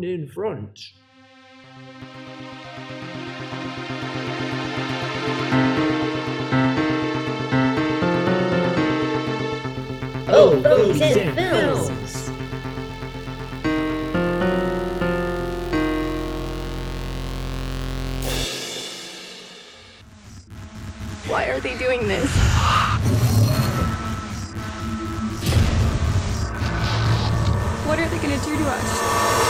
one in front. Oh, Bogies and Films. Why are they doing this? What are they gonna do to us?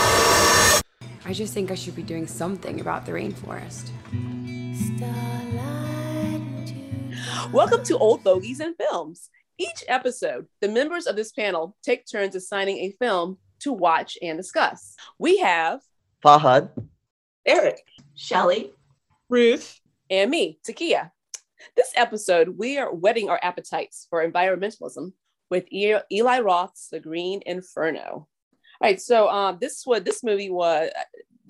I just think I should be doing something about the rainforest. Welcome to Old Bogies and Films. Each episode, the members of this panel take turns assigning a film to watch and discuss. We have Fahad. Eric, Shelly, Ruth, and me, Takia. This episode, we are whetting our appetites for environmentalism with E- Eli Roth's The Green Inferno. All right, so um, this was this movie was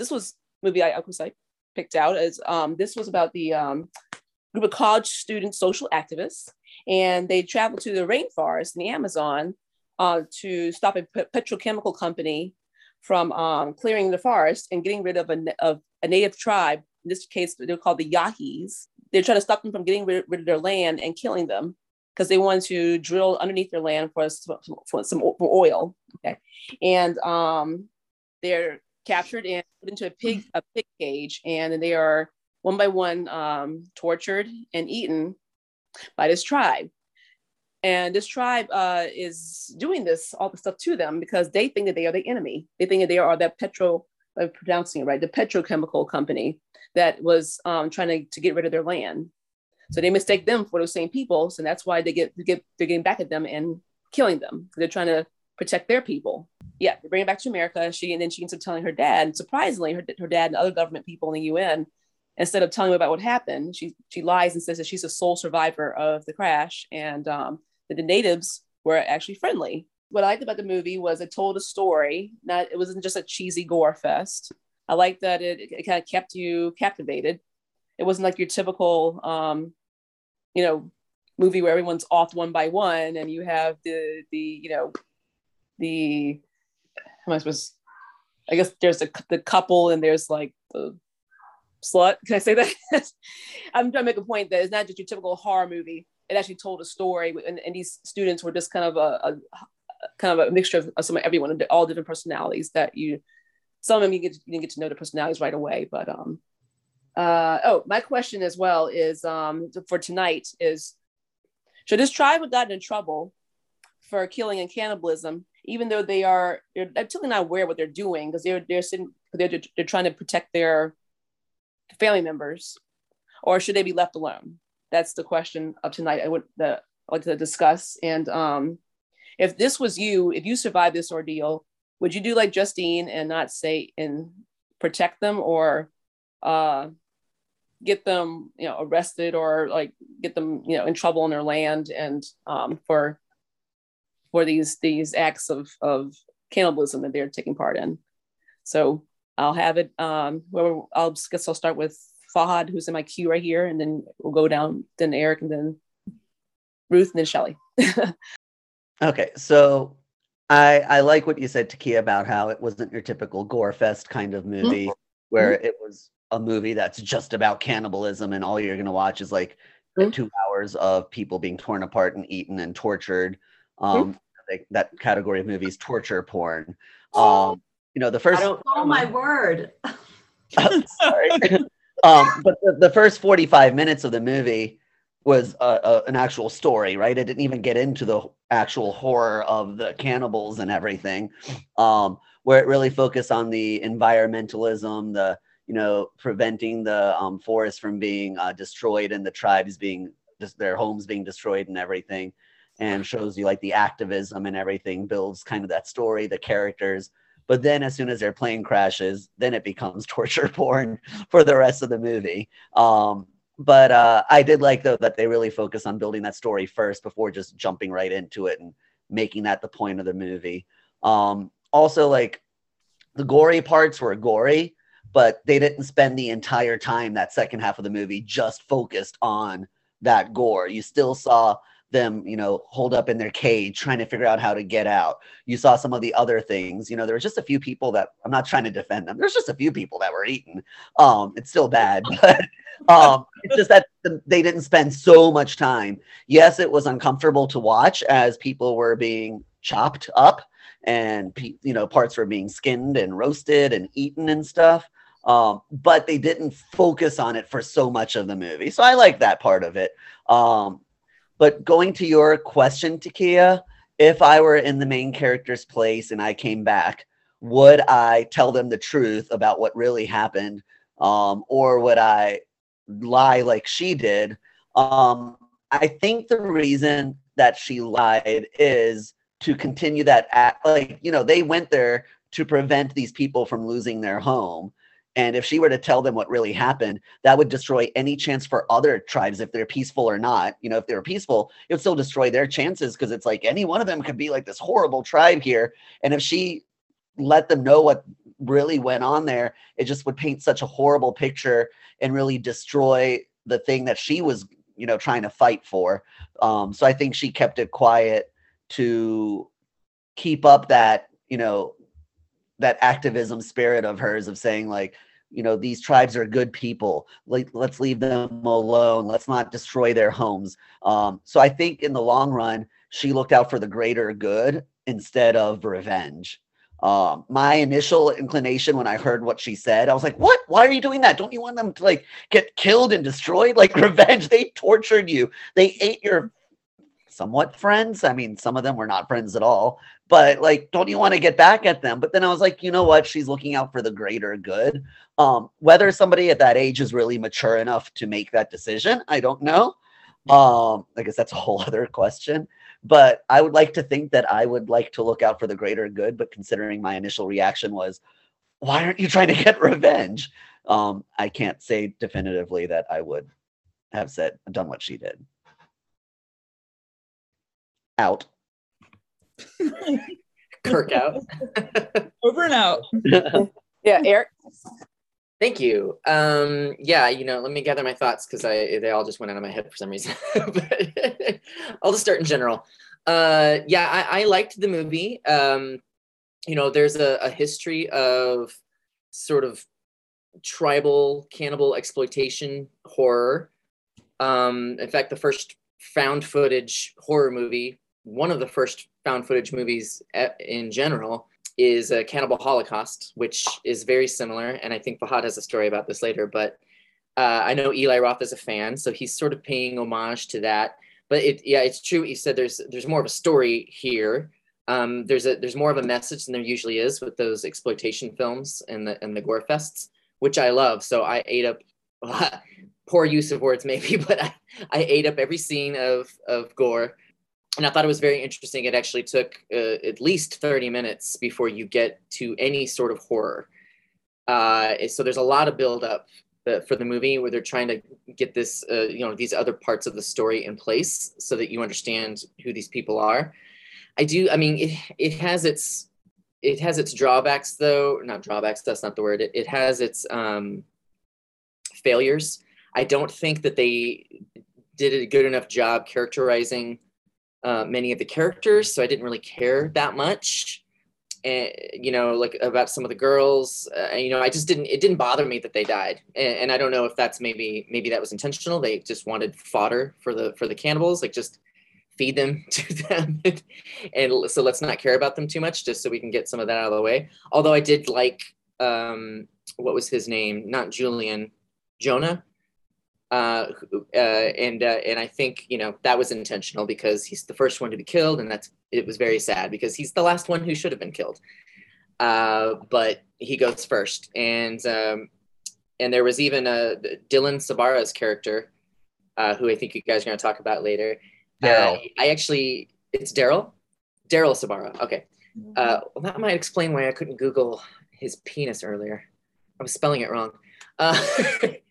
this was movie I of course I picked out as um, this was about the um, group of college student social activists, and they traveled to the rainforest in the Amazon uh, to stop a pe- petrochemical company from um, clearing the forest and getting rid of a, of a native tribe. In this case, they're called the Yahis. They're trying to stop them from getting rid, rid of their land and killing them because they wanted to drill underneath their land for some, for some oil. Okay, and um, they're captured and put into a pig a pig cage, and then they are one by one um, tortured and eaten by this tribe. And this tribe uh, is doing this all the stuff to them because they think that they are the enemy. They think that they are that petro, I'm pronouncing it right, the petrochemical company that was um, trying to, to get rid of their land. So they mistake them for those same people. So that's why they get, they get they're getting back at them and killing them. They're trying to protect their people. Yeah, they bring it back to America. She and then she ends up telling her dad. And surprisingly, her, her dad and other government people in the UN, instead of telling them about what happened, she she lies and says that she's a sole survivor of the crash and um, that the natives were actually friendly. What I liked about the movie was it told a story. Not it wasn't just a cheesy gore fest. I liked that it, it kind of kept you captivated. It wasn't like your typical, um, you know, movie where everyone's off one by one and you have the the you know the am I supposed I guess there's a the couple and there's like the slut. Can I say that? I'm trying to make a point that it's not just your typical horror movie. It actually told a story, and, and these students were just kind of a, a kind of a mixture of, of some of everyone, all different personalities that you. Some of them you get you didn't get to know the personalities right away, but um, uh, oh, my question as well is um for tonight is, should this tribe have gotten in trouble for killing and cannibalism, even though they are they're totally not aware what they're doing because they're they're sitting they're they're trying to protect their family members, or should they be left alone? That's the question of tonight. I would the I like to discuss. And um, if this was you, if you survived this ordeal, would you do like Justine and not say and protect them, or uh, get them you know arrested, or like get them you know in trouble in their land and um, for for these these acts of of cannibalism that they're taking part in? So I'll have it. Um, whoever I'll guess I'll start with Fahad, who's in my queue right here, and then we'll go down. Then Eric, and then Ruth, and then Shelley. Okay, so I I like what you said, Takia, about how it wasn't your typical gore fest kind of movie where it was a movie that's just about cannibalism and all you're gonna watch is like Mhm. two hours of people being torn apart and eaten and tortured. Um, like that category of movies, torture porn. Um, you know, the first. Oh my word. sorry. um, but the, the first 45 minutes of the movie was a, an actual story, right? It didn't even get into the actual horror of the cannibals and everything, um, where it really focused on the environmentalism, the you know preventing the um, forest from being uh, destroyed and the tribes being just their homes being destroyed and everything, and shows you like the activism and everything builds kind of that story, the characters. But then, as soon as their plane crashes, then it becomes torture porn for the rest of the movie. Um, but uh, I did like though that they really focus on building that story first before just jumping right into it and making that the point of the movie. Um, also, like the gory parts were gory, but they didn't spend the entire time that second half of the movie just focused on that gore. You still saw them, you know, hold up in their cage trying to figure out how to get out. You saw some of the other things. You know, there was just a few people that I'm not trying to defend them. There's just a few people that were eaten. Um, it's still bad, but um, it's just that they didn't spend so much time. Yes, it was uncomfortable to watch as people were being chopped up and you know parts were being skinned and roasted and eaten and stuff um, but they didn't focus on it for so much of the movie so i like that part of it um, but going to your question takia if i were in the main character's place and i came back would i tell them the truth about what really happened? Um, or would i lie like she did? Um, i think the reason that she lied is to continue that act like you know they went there to prevent these people from losing their home and if she were to tell them what really happened that would destroy any chance for other tribes if they're peaceful or not. You know if they're peaceful it would still destroy their chances because it's like any one of them could be like this horrible tribe here. And if she let them know what really went on there it just would paint such a horrible picture and really destroy the thing that she was you know trying to fight for. Um, so i think she kept it quiet to keep up that you know that activism spirit of hers of saying like you know these tribes are good people. Like let's leave them alone. Let's not destroy their homes. Um, so i think in the long run she looked out for the greater good instead of revenge. Um, my initial inclination when i heard what she said i was like what? Why are you doing that? Don't you want them to like get killed and destroyed? Like revenge? They tortured you. They ate your somewhat friends. I mean, some of them were not friends at all, but like, don't you want to get back at them? But then I was like, you know what? She's looking out for the greater good. Um, whether somebody at that age is really mature enough to make that decision, I don't know. Um, I guess that's a whole other question. But I would like to think that I would like to look out for the greater good. But considering my initial reaction was, why aren't you trying to get revenge? Um, I can't say definitively that I would have said done what she did out. Kirk out. Over and out. yeah, Eric. Thank you. Um, yeah, you know, let me gather my thoughts because I they all just went out of my head for some reason. but I'll just start in general. Uh, yeah, I, I liked the movie. Um, you know, there's a, a history of sort of tribal cannibal exploitation horror. Um, in fact, the first found footage horror movie one of the first found footage movies in general is a Cannibal Holocaust, which is very similar. And I think Fahad has a story about this later. But uh, I know Eli Roth is a fan, so he's sort of paying homage to that. But it, yeah, it's true. He said there's there's more of a story here. Um, there's a there's more of a message than there usually is with those exploitation films and the and the gore fests, which I love. So I ate up. poor use of words maybe, but I, I ate up every scene of of gore and I thought it was very interesting. It actually took uh, at least 30 minutes before you get to any sort of horror. Uh, so there's a lot of build up uh, for the movie where they're trying to get this, uh, you know, these other parts of the story in place so that you understand who these people are. I do. I mean, it it has its it has its drawbacks though. Not drawbacks. That's not the word. It, it has its um, failures. I don't think that they did a good enough job characterizing uh, many of the characters, so I didn't really care that much. And you know, like about some of the girls, uh, you know, I just didn't. It didn't bother me that they died, and, and, I don't know if that's maybe maybe that was intentional. They just wanted fodder for the for the cannibals, like just feed them to them, and so let's not care about them too much, just so we can get some of that out of the way. Although I did like, um, what was his name? Not Julian, Jonah uh, uh, and uh, and I think you know that was intentional because he's the first one to be killed, and that's it was very sad because he's the last one who should have been killed. Uh, but he goes first, and um, and there was even a Dylan Sabara's character, uh, who I think you guys are going to talk about later. Uh, I actually, it's Daryl, Daryl Sabara. Okay, uh, well, that might explain why I couldn't Google his penis earlier. I was spelling it wrong. Uh,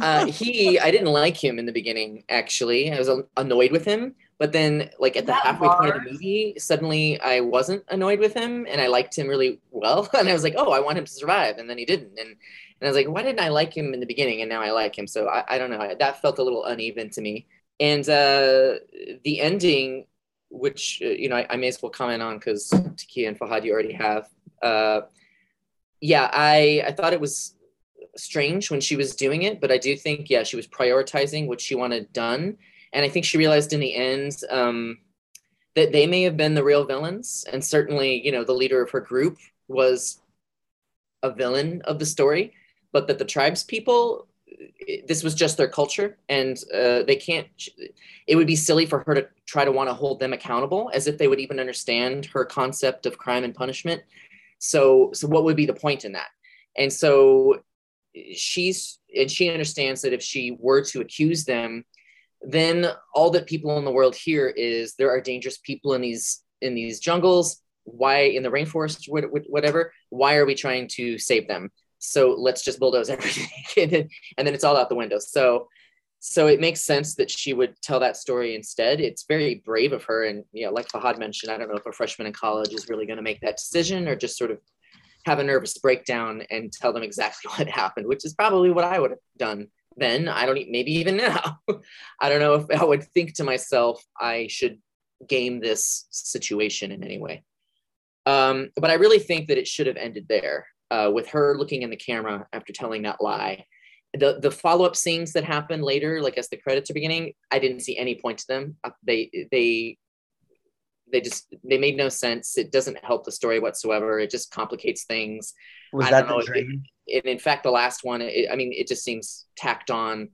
uh, he, I didn't like him in the beginning. Actually, I was annoyed with him. But then, like at the halfway point of the movie, suddenly I wasn't annoyed with him, and I liked him really well. And I was like, "Oh, I want him to survive," and then he didn't. And and I was like, "Why didn't I like him in the beginning, and now I like him?" So I, I don't know. That felt a little uneven to me. and uh, the ending, which uh, you know I, I, may as well comment on because Takia and Fahad you already have. Uh, yeah, I I thought it was strange when she was doing it, but I do think yeah she was prioritizing what she wanted done, and I think she realized in the end. Um, that they may have been the real villains. And certainly you know the leader of her group was a villain of the story but that the tribes people this was just their culture. And uh, they can't it would be silly for her to try to want to hold them accountable as if they would even understand her concept of crime and punishment. So so what would be the point in that? And so she's and she understands that if she were to accuse them then all that people in the world hear is there are dangerous people in these in these jungles. Why in the rainforest whatever. Why are we trying to save them? So let's just bulldoze everything and, then, it's all out the window. So so it makes sense that she would tell that story instead. It's very brave of her. And you know like fahad mentioned i don't know if a freshman in college is really going to make that decision or just sort of have a nervous breakdown and tell them exactly what happened which is probably what i would have done then i don't maybe even now i don't know if i would think to myself i should game this situation in any way um, but i really think that it should have ended there uh, with her looking in the camera after telling that lie. The the follow up scenes that happen later, like as the credits are beginning, I didn't see any point to them. Uh, they they they just they made no sense. It doesn't help the story whatsoever. It just complicates things. Was I that the dream? It, in fact, the last one, it, I mean, it just seems tacked on.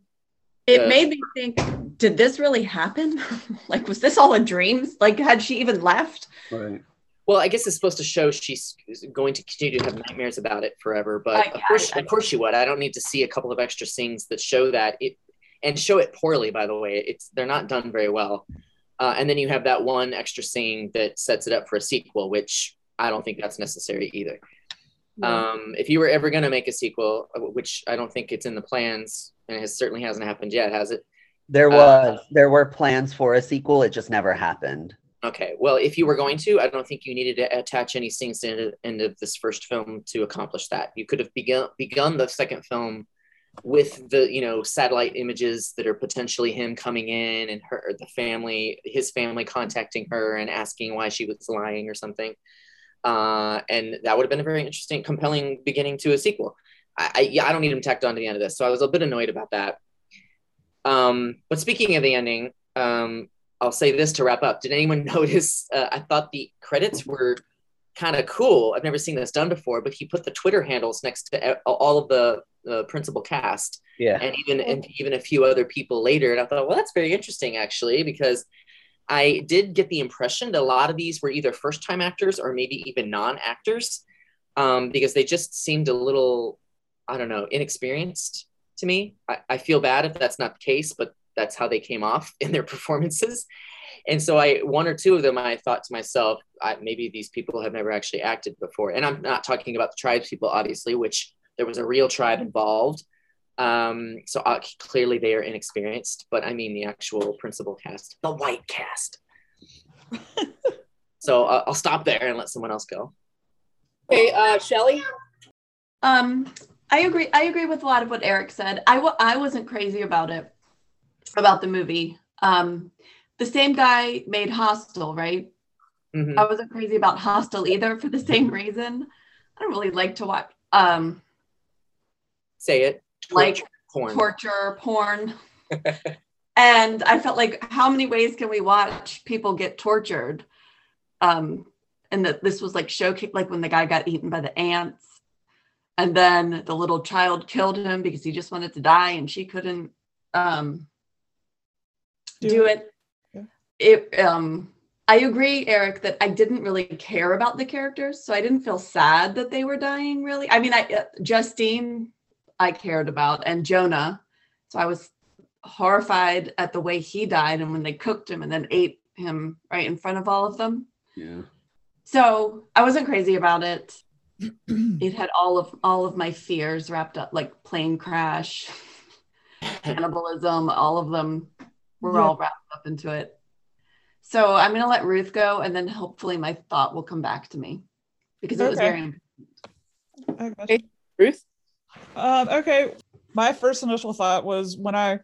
It uh, made me think: Did this really happen? like, was this all a dream? Like, had she even left? Right well, I guess it's supposed to show she's going to continue to have nightmares about it forever. But of course, of course she would. I don't need to see a couple of extra scenes that show that it, and show it poorly. By the way, it's they're not done very well. Uh, and then you have that one extra scene that sets it up for a sequel, which I don't think that's necessary either. Um, if you were ever going to make a sequel, uh, which I don't think it's in the plans, and it certainly hasn't happened yet, has it? There uh, was, uh, there were plans for a sequel. It just never happened. Okay. Well, if you were going to, I don't think you needed to attach any scenes to the end of this first film to accomplish that. You could have begun begun the second film with the you know satellite images that are potentially him coming in and her the family his family contacting her and asking why she was lying or something uh, and that would have been a very interesting compelling beginning to a sequel I, I yeah i don't need him tacked on to the end of this so i was a bit annoyed about that um, but speaking of the ending um, I'll say this to wrap up. Did anyone notice? Uh, I thought the credits were kind of cool. I've never seen this done before, but he put the Twitter handles next to all of the uh, principal cast, yeah, and even and even a few other people later. And I thought, well, that's very interesting actually, because I did get the impression that a lot of these were either first time actors or maybe even non actors, um, because they just seemed a little, I don't know, inexperienced to me. I, I feel bad if that's not the case, but that's how they came off in their performances. And so I, one or two of them, I thought to myself, I, maybe these people have never actually acted before. And I'm not talking about the tribes people, obviously, which there was a real tribe involved. Um, so uh, clearly they are inexperienced, but I mean the actual principal cast, the white cast. so uh, I'll stop there and let someone else go. Hey, uh, Shelly. Um, I agree. I agree with a lot of what Eric said. I w- I wasn't crazy about it about the movie. Um, the same guy made Hostel, right? Mm-hmm. I wasn't crazy about Hostel either for the same reason. I don't really like to watch. Um, Say it. Torture, like porn. torture porn. and I felt like, how many ways can we watch people get tortured? Um, and that this was like showcase, like when the guy got eaten by the ants, and then the little child killed him because he just wanted to die, and she couldn't. Um, do it. Yeah. It um I agree, Eric, that I didn't really care about the characters, so I didn't feel sad that they were dying. Really, I mean, I uh, Justine, I cared about, and Jonah, so I was horrified at the way he died, and when they cooked him and then ate him right in front of all of them. Yeah. So I wasn't crazy about it. it had all of all of my fears wrapped up, like plane crash, cannibalism, all of them we're yeah. all wrapped up into it. So I'm going to let Ruth go, and then hopefully my thought will come back to me because it okay. was very important. Okay. Ruth. Um, okay, my first initial thought was when I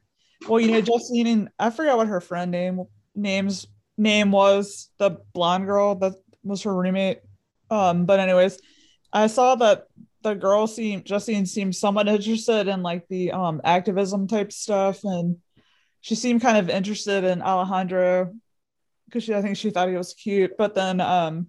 well, you know, Justine and I forgot what her friend name names name was the blonde girl that was her roommate. Um, but anyways, I saw that the girl seemed Justine seemed somewhat interested in like the um activism type stuff, and she seemed kind of interested in Alejandro because she I think she thought he was cute. But then um,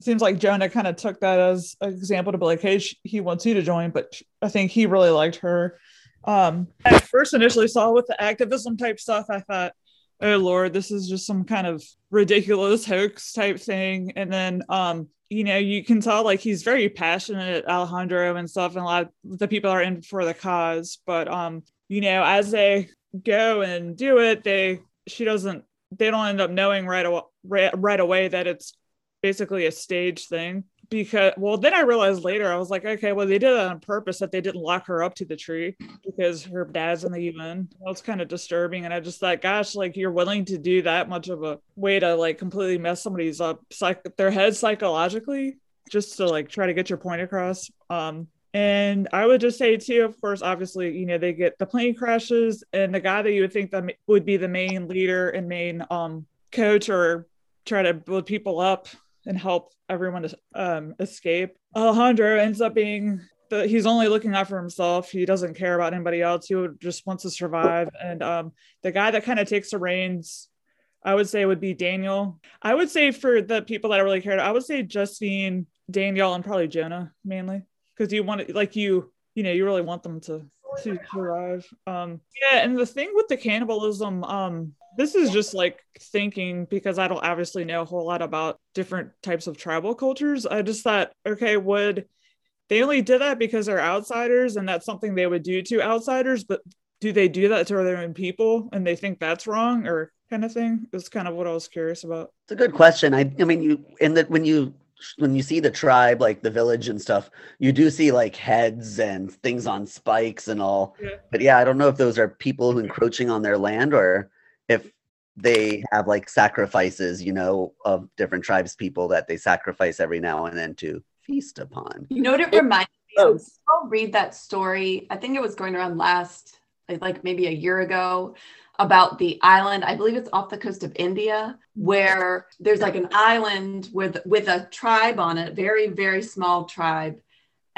seems like Jonah kind of took that as an example to be like, hey, he wants you to join, but I think he really liked her. Um, I first initially saw with the activism type stuff, I thought, oh lord, this is just some kind of ridiculous hoax type thing. And then um, you know, you can tell like he's very passionate, Alejandro and stuff, and a lot of the people are in for the cause. But um, you know, as they go and do it, they she doesn't they don't end up knowing right away right away that it's basically a stage thing because well then i realized later i was like okay well they did it on purpose that they didn't lock her up to the tree because her dad's in the UN. that was kind of disturbing and i just thought gosh like you're willing to do that much of a way to like completely mess somebody's up psych- their head psychologically just to like try to get your point across um and I would just say too, of course, obviously, you know, they get the plane crashes, and the guy that you would think that would be the main leader and main um, coach or try to build people up and help everyone to um, escape. Alejandro ends up being the, he's only looking out for himself. He doesn't care about anybody else. He just wants to survive. And um, the guy that kind of takes the reins, I would say, would be Daniel. I would say for the people that I really cared, I would say Justine, Daniel, and probably Jonah mainly because you want it like you you know you really want them to to survive um yeah and the thing with the cannibalism um this is just like thinking because i don't obviously know a whole lot about different types of tribal cultures i just thought okay would they only did that because they're outsiders and that's something they would do to outsiders but do they do that to their own people and they think that's wrong or kind of thing is kind of what i was curious about it's a good question i i mean you in that when you when you see the tribe, like the village and stuff, you do see like heads and things on spikes and all. Yeah. But yeah, I don't know if those are people who encroaching on their land or if they have like sacrifices, you know, of different tribes people that they sacrifice every now and then to feast upon. You know what it reminds me of? I'll read that story. I think it was going around last, like maybe a year ago, about the island. I believe it's off the coast of India, where there's like an island with with a tribe on it, very very small tribe,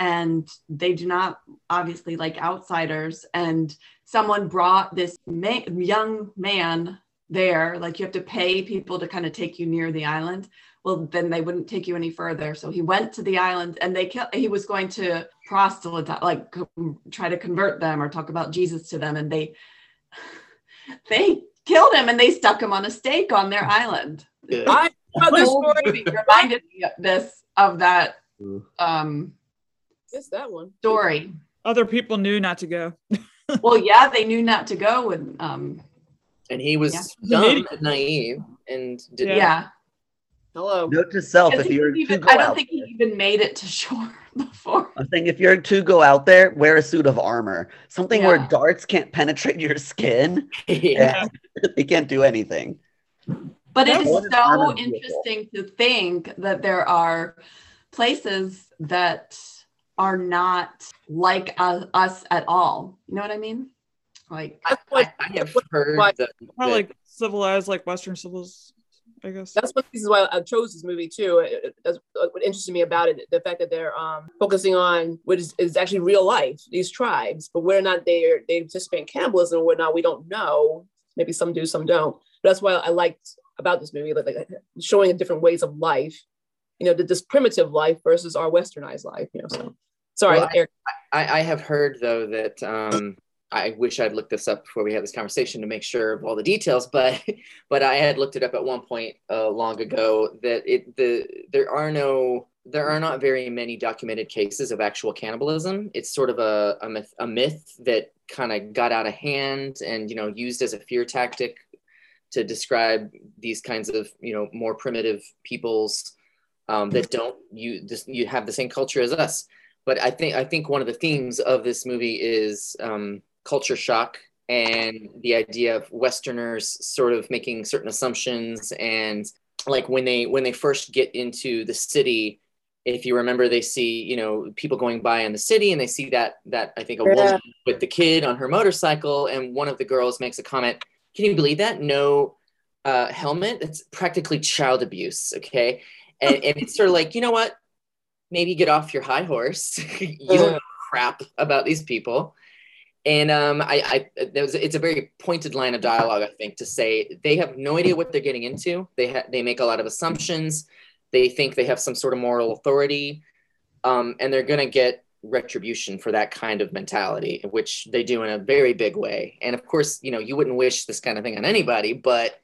and they do not obviously like outsiders. And someone brought this ma- young man there, like you have to pay people to kind of take you near the island. Well, then they wouldn't take you any further. So he went to the island, and they he was going to proselytize, like try to convert them or talk about Jesus to them, and they they killed him and they stuck him on a stake on their island. Yeah. I this story reminded me of this of that um just that one story. Other people knew not to go. well, yeah, they knew not to go and um and he was yeah. dumb and naive and didn't yeah. Hello. Note to self: if you're even, I don't think he even made it to shore before. I'm saying if you're to go out there, wear a suit of armor, something yeah. where darts can't penetrate your skin. yeah, they can't do anything. But it is so interesting to think that there are places that are not like uh, us at all. You know what I mean? Like I, I, I have heard that, that, like civilized, like Western civilizations I guess that's one reason why I chose this movie too. That's what interested me about it, the fact that they're um, focusing on what is, is actually real life, these tribes, but whether or not they they participate in cannibalism or whatnot, we don't know. Maybe some do, some don't. But that's why I liked about this movie, like, like showing different ways of life. You know, this primitive life versus our westernized life. You know, so sorry, well, I, I, I, have heard though that um, I wish I'd looked this up before we had this conversation to make sure of all the details, but but I had looked it up at one point uh, long ago that it the there are no there are not very many documented cases of actual cannibalism. It's sort of a a myth, a myth that kind of got out of hand and you know used as a fear tactic to describe these kinds of you know more primitive peoples um, that don't you just you have the same culture as us. But I think I think one of the themes of this movie is um, culture shock and the idea of westerners sort of making certain assumptions and like when they when they first get into the city if you remember, they see you know people going by in the city, and they see that that I think a Yeah. woman with the kid on her motorcycle, and one of the girls makes a comment. Can you believe that? No uh, helmet. It's practically child abuse. Okay, and, and it's sort of like you know what? Maybe get off your high horse. you don't know crap about these people. And um, I, I was, it's a very pointed line of dialogue, I think, to say they have no idea what they're getting into. They ha- they make a lot of assumptions. They think they have some sort of moral authority, um, and they're going to get retribution for that kind of mentality, which they do in a very big way. And of course, you know, you wouldn't wish this kind of thing on anybody, but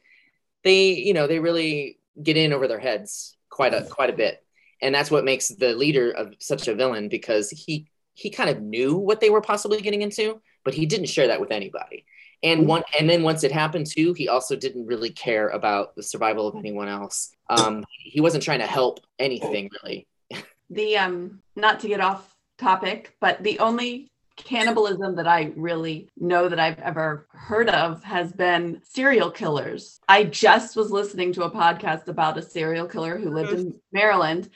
they, you know, they really get in over their heads quite a quite a bit, and that's what makes the leader of such a villain because he he kind of knew what they were possibly getting into, but he didn't share that with anybody. And one, and then once it happened too, he also didn't really care about the survival of anyone else. Um, he wasn't trying to help anything really. the um not to get off topic but the only cannibalism that i really know that i've ever heard of has been serial killers. I just was listening to a podcast about a serial killer who lived in maryland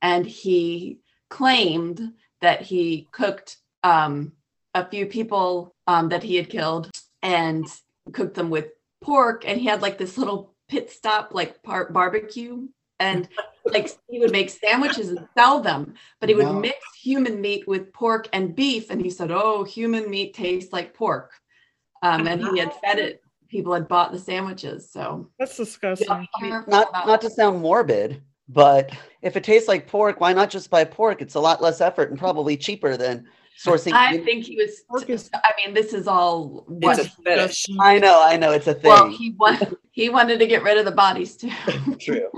and he claimed that he cooked um a few people um that he had killed and cooked them with pork and he had like this little pit stop like part barbecue and like he would make sandwiches and sell them but he would Wow. mix human meat with pork and beef and he said oh human meat tastes like pork um, and he had fed it people had bought the sandwiches so That's disgusting. Not not to sound morbid, but if it tastes like pork, why not just buy pork? It's a lot less effort and probably cheaper than sourcing. i think he was Pork i mean this is all what It's a fetish. I know, I know, it's a thing. well he wanted he wanted to get rid of the bodies too True.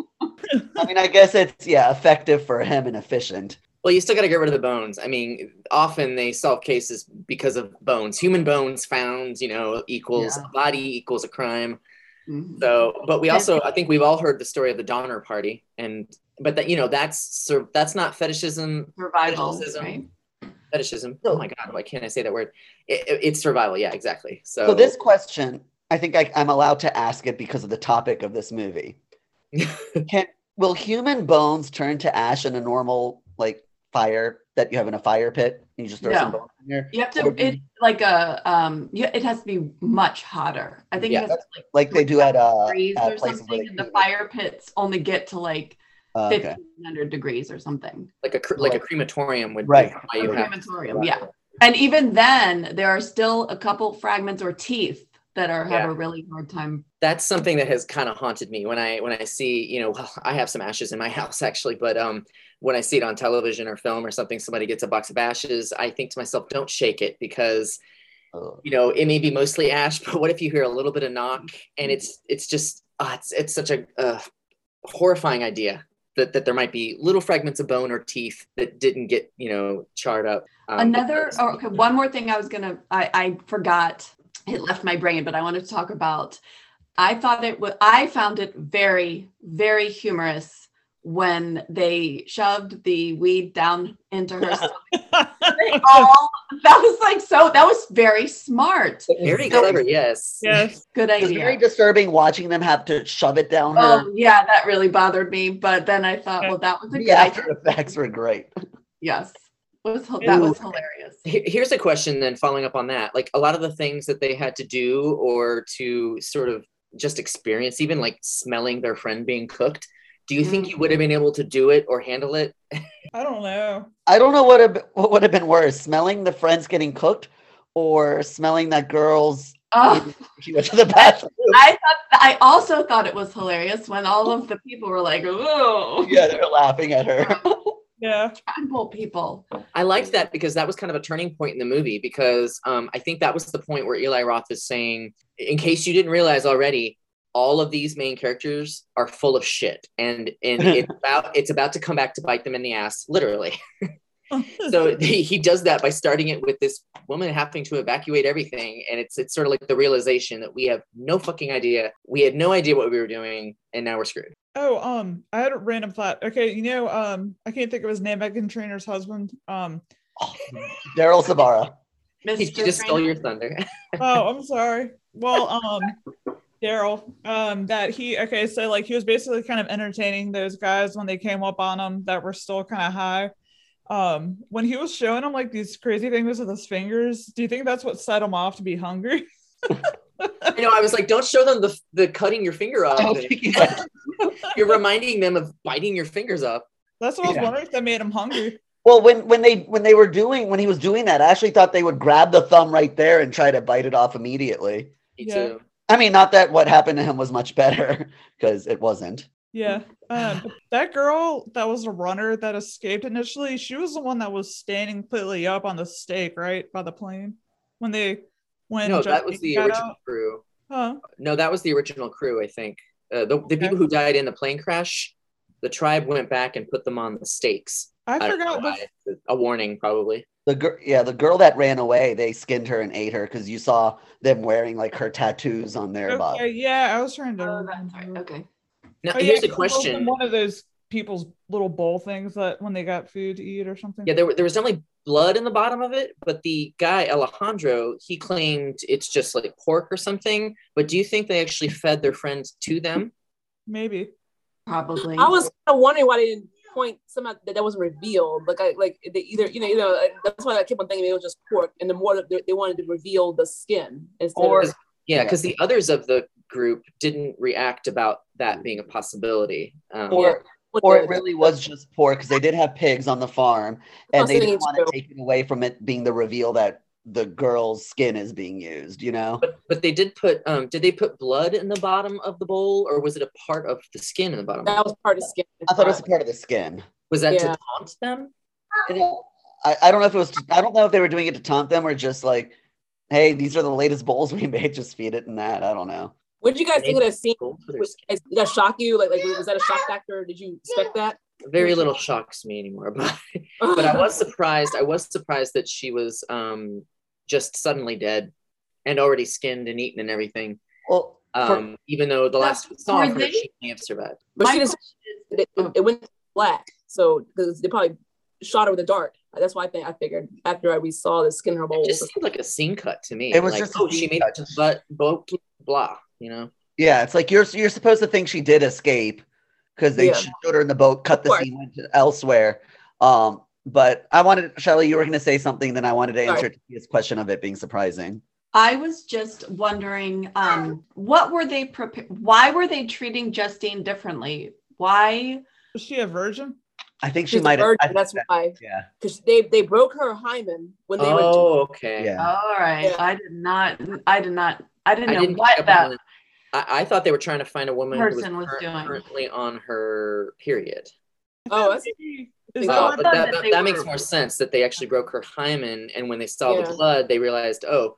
I mean, I guess it's yeah, effective for him and efficient. Well, you still got to get rid of the bones. I mean, often they solve cases because of bones. Human bones found, you know, equals Yeah. a body equals a crime. Mhm. So, but we also, I think we've all heard the story of the Donner Party, and but that you know that's sur- that's not fetishism. survival Fetishism. right Fetishism. So- Oh my God, why can't I say that word? It, it- it's survival. Yeah, exactly. So, So this question, I think I, I'm allowed to ask it because of the topic of this movie. Can will human bones turn to ash in a normal like fire that you have in a fire pit? And You just throw some No. bones in there, You have to Or- it like a um yeah, it has to be much hotter. I think Yeah, it has to like like they do at uh degrees at or places something. they And the fire pits only get to like Uh, okay. fifteen hundred degrees or something. like a like a crematorium would Right. Why A you crematorium, Right. yeah. And even then, there are still a couple fragments or teeth that are have Yeah. a really hard time. that's something that has kind of haunted me when I when I see you know well, I have some ashes in my house actually, but um when I see it on television or film or something, somebody gets a box of ashes, I think to myself, don't shake it because you know it may be mostly ash, but what if you hear a little bit of knock and it's it's just uh, it's it's such a uh, horrifying idea that that there might be little fragments of bone or teeth that didn't get you know charred up. Um, Another oh, okay, one more thing I was gonna I, I forgot it left my brain, but I wanted to talk about. I thought it was I found it very, very humorous when they shoved the weed down into her stomach. They all that was like so that was very smart. very clever, yes. yes. Good idea. It's very disturbing watching them have to shove it down her. Oh yeah, that really bothered me. But then I thought, well, that was a the good after idea. effects were great. Yes. Was, that was hilarious. Here's a question then following up on that. Like a lot of the things that they had to do or to sort of just experience, even like smelling their friend being cooked, do you think Mm. you would have been able to do it or handle it? I don't know. I don't know what have, what would have been worse, smelling the friends getting cooked or smelling that girl's Oh, she went to the bathroom. I thought I also thought it was hilarious when all of the people were like, "Oh, yeah, they're laughing at her. Yeah. tribal people." I liked that because that was kind of a turning point in the movie because um, I think that was the point where Eli Roth is saying, in case you didn't realize already, all of these main characters are full of shit, and and it's about it's about to come back to bite them in the ass, literally. so he, he does that by starting it with this woman having to evacuate everything, and it's it's sort of like the realization that we have no fucking idea, we had no idea what we were doing, and now we're screwed. Oh, um, I had a random thought. Okay, you know, um, I can't think of his name. Meghan Trainor's husband. Um, Daryl Sabara. He just stole your thunder. oh, I'm sorry. Well, um, Daryl, um, that he okay, so like he was basically kind of entertaining those guys when they came up on him that were still kind of high. Um, when he was showing them like these crazy things with his fingers, do you think that's what set him off to be hungry? You know, I was like, don't show them the the cutting your finger off. Oh, yeah. You're reminding them of biting your fingers off. That's what I was Yeah. wondering if that made him hungry. Well, when when they when they were doing when he was doing that, I actually thought they would grab the thumb right there and try to bite it off immediately. Me Yeah. too. I mean, not that what happened to him was much better because it wasn't. Yeah. Um, that girl that was a runner that escaped initially, she was the one that was standing completely up on the stake, right? By the plane. When they when No, that was the original out. crew. Huh. No, that was the original crew. I think uh, the the people who died in the plane crash. The tribe went back and put them on the stakes. I, I don't know forgot the. A warning, probably. The girl, yeah, the girl that ran away, they skinned her and ate her because you saw them wearing like her tattoos on their Okay, body. yeah, I was trying to Oh, that's right. Okay. Now, Oh, here's a 'cause it was question. One of those people's little bowl things that when they got food to eat or something. Yeah, there, were- there was definitely blood in the bottom of it, but the guy Alejandro, he claimed it's just like pork or something. But do you think they actually fed their friends to them? Maybe. Probably. I was kind of wondering why they didn't point somehow that that wasn't revealed. Like, I, like they either you know, you know, that's why I kept on thinking it was just pork, and the more they, they wanted to reveal the skin instead Or- of Yeah, Yeah. because the others of the group didn't react about that being a possibility. Um, Or what or it really was just pork because they did have pigs on the farm and they didn't want to take it away from it being the reveal that the girl's skin is being used, you know? but but they did put um did they put blood in the bottom of the bowl or was it a part of the skin in the bottom? that was part of skin. I thought it was a part of the skin. Was that Yeah. to taunt them? I, I don't know if it was I don't know if they were doing it to taunt them or just like, hey, these are the latest bowls we made, just feed it in that. I don't know. What did you guys think of that scene? Gold for their Was, skin. did that shock you? Like, like was that a shock factor? Did you expect that? Very little shocks me anymore, but but I was surprised. I was surprised that she was um just suddenly dead and already skinned and eaten and everything. Well, for- Um, even though the last we saw of her, they- she may have survived. But My she didn't. question is- It, it went black, so because they probably shot her with a dart. That's why I think I figured after I, we saw the skin her bowl. It just seemed like a scene cut to me. It was like, just oh, she made cut. it to but boat blah, you know. yeah, it's like you're you're supposed to think she did escape because they Yeah. showed her in the boat, cut the scene, went elsewhere. Um, but I wanted Shelly, you were going to say something, then I wanted to answer his question of it being surprising. I was just wondering, um, what were they prepared? Why were they treating Justine differently? Why? Was she a virgin? I think she She's a might have. virgin, That's that- why, yeah. because they they broke her hymen when they were. Oh, okay. Yeah. All right, Yeah. I did not. I did not. I didn't I know didn't what that. On it. I, I thought they were trying to find a woman Person who was, was cur- doing. currently on her period. Oh, that's Is that Uh, but that, that that, that makes more sense that they actually broke her hymen, and when they saw Yeah. the blood, they realized, oh,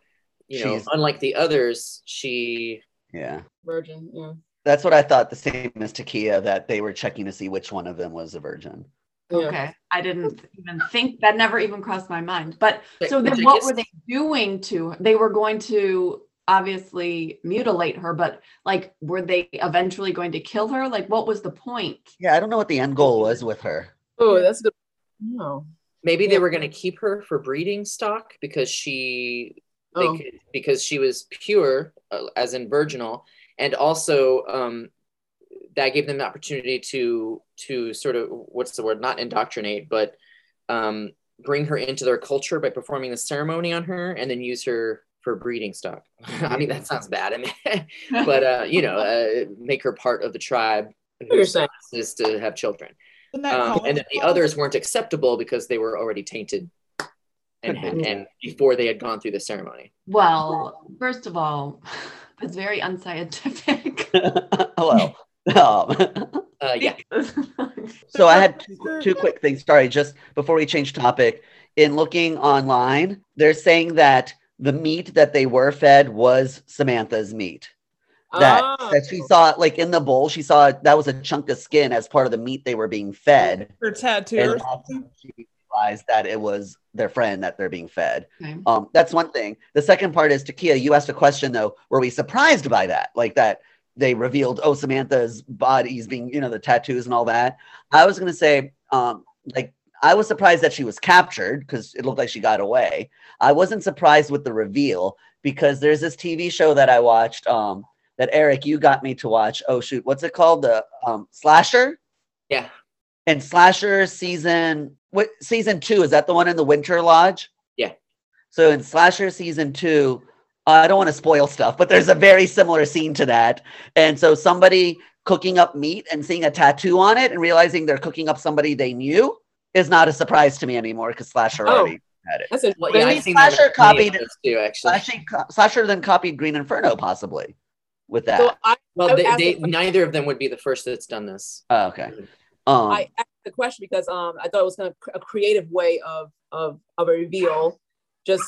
you know, She's- unlike the others, she. Yeah. virgin. Yeah. That's what I thought. The same as Takia, that they were checking to see which one of them was a virgin. Yeah. Okay, I didn't even think that. Never even crossed my mind. But But- so then, what were they doing to? They were going to obviously mutilate her, but like, were they eventually going to kill her? Like, what was the point? Yeah, I don't know what the end goal was with her. Oh, that's good. No. Maybe Yeah. they were going to keep her for breeding stock because she they Oh. could, because she was pure, uh, as in virginal, and also um, that gave them the opportunity to to sort of what's the word? Not indoctrinate, but um, bring her into their culture by performing the ceremony on her, and then use her for breeding stock. I mean, that sounds bad. I mean, but uh, you know, uh, make her part of the tribe You're whose is to have children. Um, and then the others weren't acceptable because they were already tainted and, Could and before they had gone through the ceremony. Well, first of all, that's very unscientific. well, um, Uh, yeah, so I had two, two quick things. Sorry, just before we change topic. In looking online, they're saying that the meat that they were fed was Samantha's meat. That Oh. that she saw, like in the bowl, she saw that was a chunk of skin as part of the meat they were being fed, Her tattoo. and or that's something? when she realized that it was their friend that they're being fed. Okay. Um, that's one thing. The second part is Takia. You asked a question though. Were we surprised by that? Like that they revealed, oh, Samantha's body's being, you know, the tattoos and all that. I was gonna say, um, like I was surprised that she was captured because it looked like she got away. I wasn't surprised with the reveal because there's this TV show that I watched. Um, that Eric, you got me to watch. Oh shoot, what's it called? The um, Slasher. Yeah. And Slasher season what season two is that the one in the Winter Lodge? Yeah. So in Slasher season two, uh, I don't want to spoil stuff, but there's a very similar scene to that. And so somebody cooking up meat and seeing a tattoo on it and realizing they're cooking up somebody they knew is not a surprise to me anymore because Slasher Oh. already had it. That's a Well, Maybe yeah, I've seen that Slasher copied- too, actually. Slasher, Slasher then copied Green Inferno possibly with that. so I, I Well, would they, they the- neither of them would be the first that's done this. oh, okay. Um, I asked the question because um I thought it was kind of a creative way of of of a reveal, just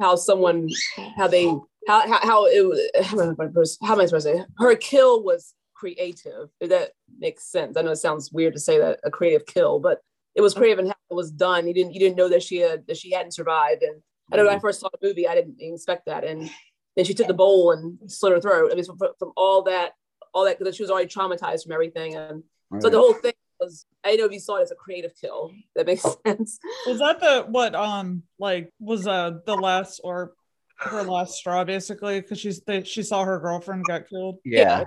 how someone how they how how, how it was am I supposed- how am I supposed to say her kill was creative. If that makes sense. I know it sounds weird to say that a creative kill, but it was craven and how it was done. You didn't you didn't know that she had that she hadn't survived. And I know when I first saw the movie, I didn't expect that. And then she took the bowl and slit her throat. I mean, from, from all that, all that because she was already traumatized from everything and. So the whole thing was, I don't know if you saw it as a creative kill. That makes sense. Was that the what um like was uh the last or her last straw basically because she's they, she saw her girlfriend got killed. yeah.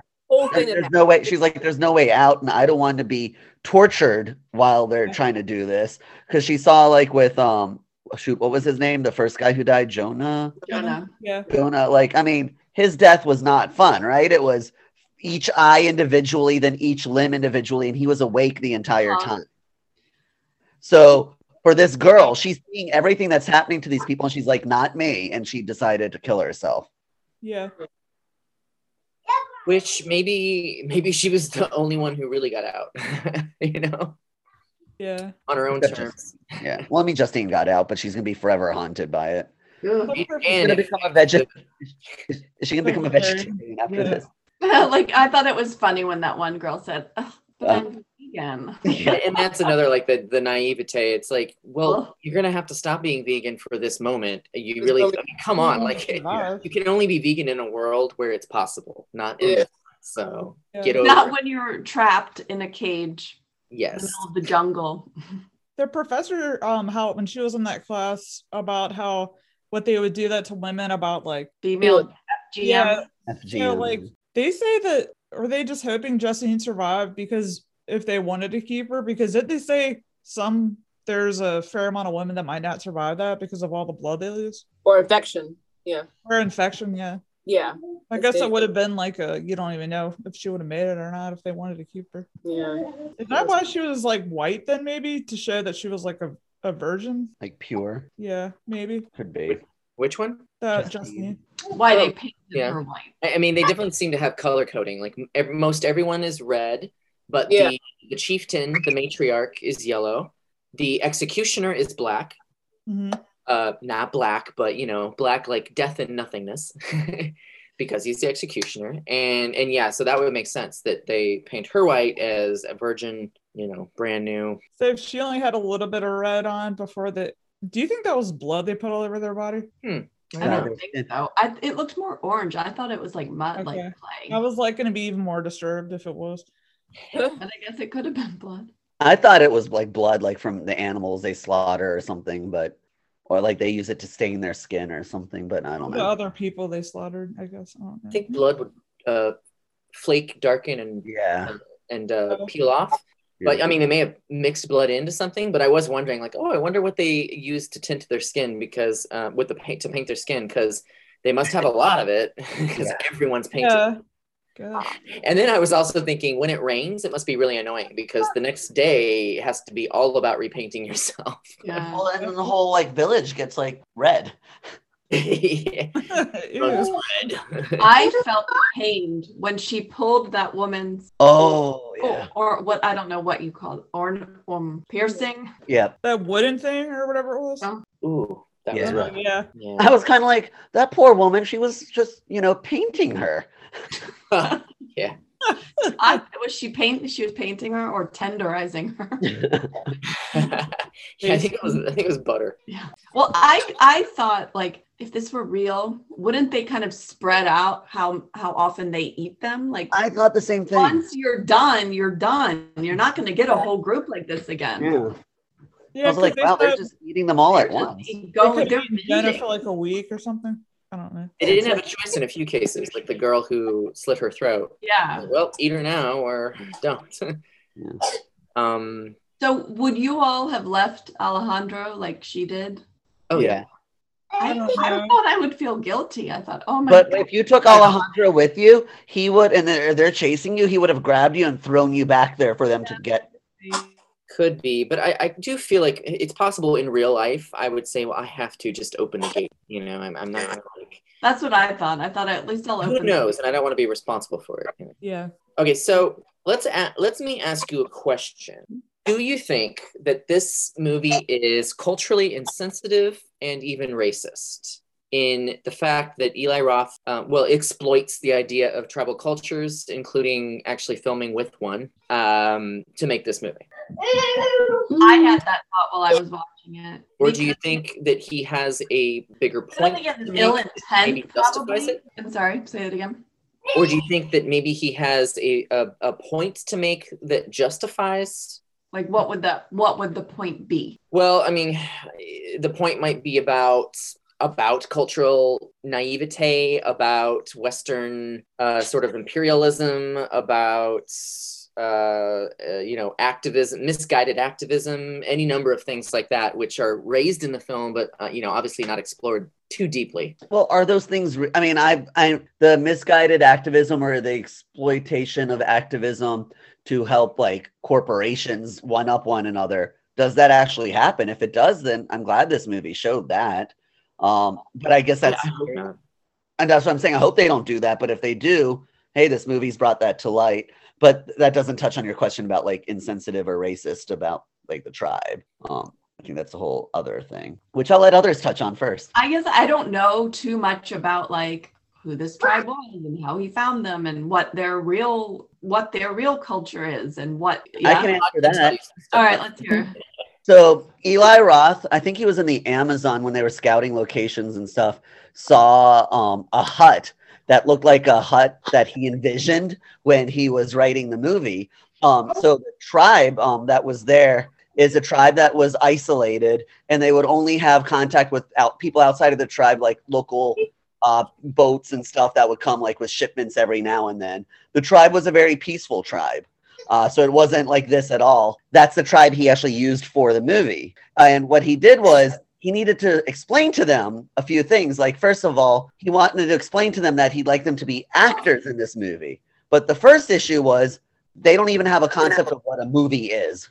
There's no way. She's like, there's no way out, and I don't want to be tortured while they're trying to do this. Because she saw like with um, shoot, what was his name? The first guy who died, Jonah. Jonah. Yeah. Jonah. Like, I mean, his death was not fun, right? It was each eye individually, then each limb individually, and he was awake the entire Uh-huh. time. So for this girl, she's seeing everything that's happening to these people, and she's like, not me, and she decided to kill herself. Yeah. Which maybe maybe she was the only one who really got out. you know, Yeah. on her own That's terms. Yeah. Well, I mean, Justine got out, but she's gonna be forever haunted by it. Ugh. She's And gonna become a veg. Is she gonna become a vegetarian after Yeah. this? like I thought it was funny when that one girl said, "Ugh, but Uh. I'm vegan. and, and that's another like the the naivete. It's like, well, Ugh. you're gonna have to stop being vegan for this moment. You really, I mean, come on, like survive. you can only be vegan in a world where it's possible, not in Yeah. So Yeah. get over. Not when you're trapped in a cage in the Yes. middle of the jungle. The professor um how when she was in that class about how what they would do that to women about like Female FGM. yeah FGM. you know, like they say that are they just hoping Justine survived because if they wanted to keep her because did they say some there's a fair amount of women that might not survive that because of all the blood they lose or infection. Yeah. or infection yeah Yeah. I If guess they- it would have been like a you don't even know if she would have made it or not if they wanted to keep her. Yeah. Is that why she was like white then maybe to show that she was like a, a virgin? like pure Yeah, maybe. could be. Which one? That Justine. Justine. Why Oh, they painted yeah. her white. I I mean, they definitely seem to have color coding. Like ev- most everyone is red, but Yeah. the the chieftain, the matriarch, is yellow. The executioner is black. hmm Uh, not black, but you know, black like death and nothingness, because he's the executioner. And and yeah, so that would make sense that they paint her white as a virgin, you know, brand new. So if she only had a little bit of red on before the do you think that was blood they put all over their body? I Yeah, don't think so. I, it looked more orange. I thought it was like mud, like clay. I was like gonna be even more disturbed if it was. And I guess it could have been blood. I thought it was like blood, like from the animals they slaughter or something, but or like they use it to stain their skin or something. But I don't The know. other people they slaughtered, I guess. I don't know. I think blood would uh, flake, darken, and Yeah, and uh, peel off. But I mean, they may have mixed blood into something. But I was wondering, like, oh, I wonder what they use to tint their skin because uh, with the paint to paint their skin because they must have a lot of it because Yeah. everyone's painted. Yeah. Good. And then I was also thinking, when it rains, it must be really annoying because the next day has to be all about repainting yourself. Yeah. well, and then the whole like village gets like red. Yeah. Red. I felt pained when she pulled that woman's Oh yeah, or, or what I don't know what you call it, or um, piercing. yeah. that wooden thing or whatever it was. Oh. Ooh, that Yeah. was rough. yeah. Yeah. I was kind of like that poor woman. She was just you know painting her. I was she paint she was painting her or tenderizing her. yeah, I think it was. I think it was butter. Yeah. Well, I I thought like if this were real, wouldn't they kind of spread out how how often they eat them? Like I thought the same thing. once you're done, you're done. You're not going to get a whole group like this again. Yeah. Yeah, I was 'cause like, they wow, they're just eating them all at once. eat- they Going, could they're dinner for like a week or something. I don't know. They didn't have a choice in a few cases, like the girl who slit her throat. Yeah. Well, eat her now or don't. Yeah. um. So would you all have left Alejandro like she did? Oh yeah. I, I I thought I would feel guilty. I thought, oh my But god. if you took Alejandro with you, he would, and they're, they're chasing you, he would have grabbed you and thrown you back there for them to get. Could be, but I, I do feel like it's possible in real life. I would say, well, I have to just open the gate. You know, I'm, I'm not like That's what I thought. I thought at least I'll who open. knows, and I don't want to be responsible for it. you know. Yeah. Okay, so let's a- let me ask you a question. Do you think that this movie is culturally insensitive and even racist in the fact that Eli Roth, um, well, exploits the idea of tribal cultures, including actually filming with one, um, to make this movie? I had that thought while I was watching it. Or do you think that he has a bigger I point? think it's to ill intent. maybe justifies it? I'm sorry. Say it again. Or do you think that maybe he has a, a, a point to make that justifies Like, what would the what would the point be? Well, I mean, the point might be about about cultural naivete, about Western uh, sort of imperialism, about uh, uh, you know activism, misguided activism, any number of things like that, which are raised in the film, but uh, you know obviously not explored too deeply. Well, are those things? Re- I mean, I, I, the misguided activism or the exploitation of activism to help like corporations one up one another. Does that actually happen? If it does, then I'm glad this movie showed that. Um, but I guess that's I and that's what I'm saying. I hope they don't do that. But if they do, hey, this movie's brought that to light. But that doesn't touch on your question about like insensitive or racist about like the tribe. Um, I think that's a whole other thing, which I'll let others touch on first. I guess I don't know too much about like who this tribe was and how he found them and what their real what their real culture is and what. I can answer that. All right, let's hear. So Eli Roth, I think he was in the Amazon when they were scouting locations and stuff, saw um, a hut that looked like a hut that he envisioned when he was writing the movie. Um, so the tribe um, that was there is a tribe that was isolated, and they would only have contact with out, people outside of the tribe, like local uh, boats and stuff that would come like with shipments every now and then. The tribe was a very peaceful tribe. Uh, so it wasn't like this at all. That's the tribe he actually used for the movie. and what he did was he needed to explain to them a few things. Like, first of all, he wanted to explain to them that he'd like them to be actors in this movie. But the first issue was they don't even have a concept of what a movie is.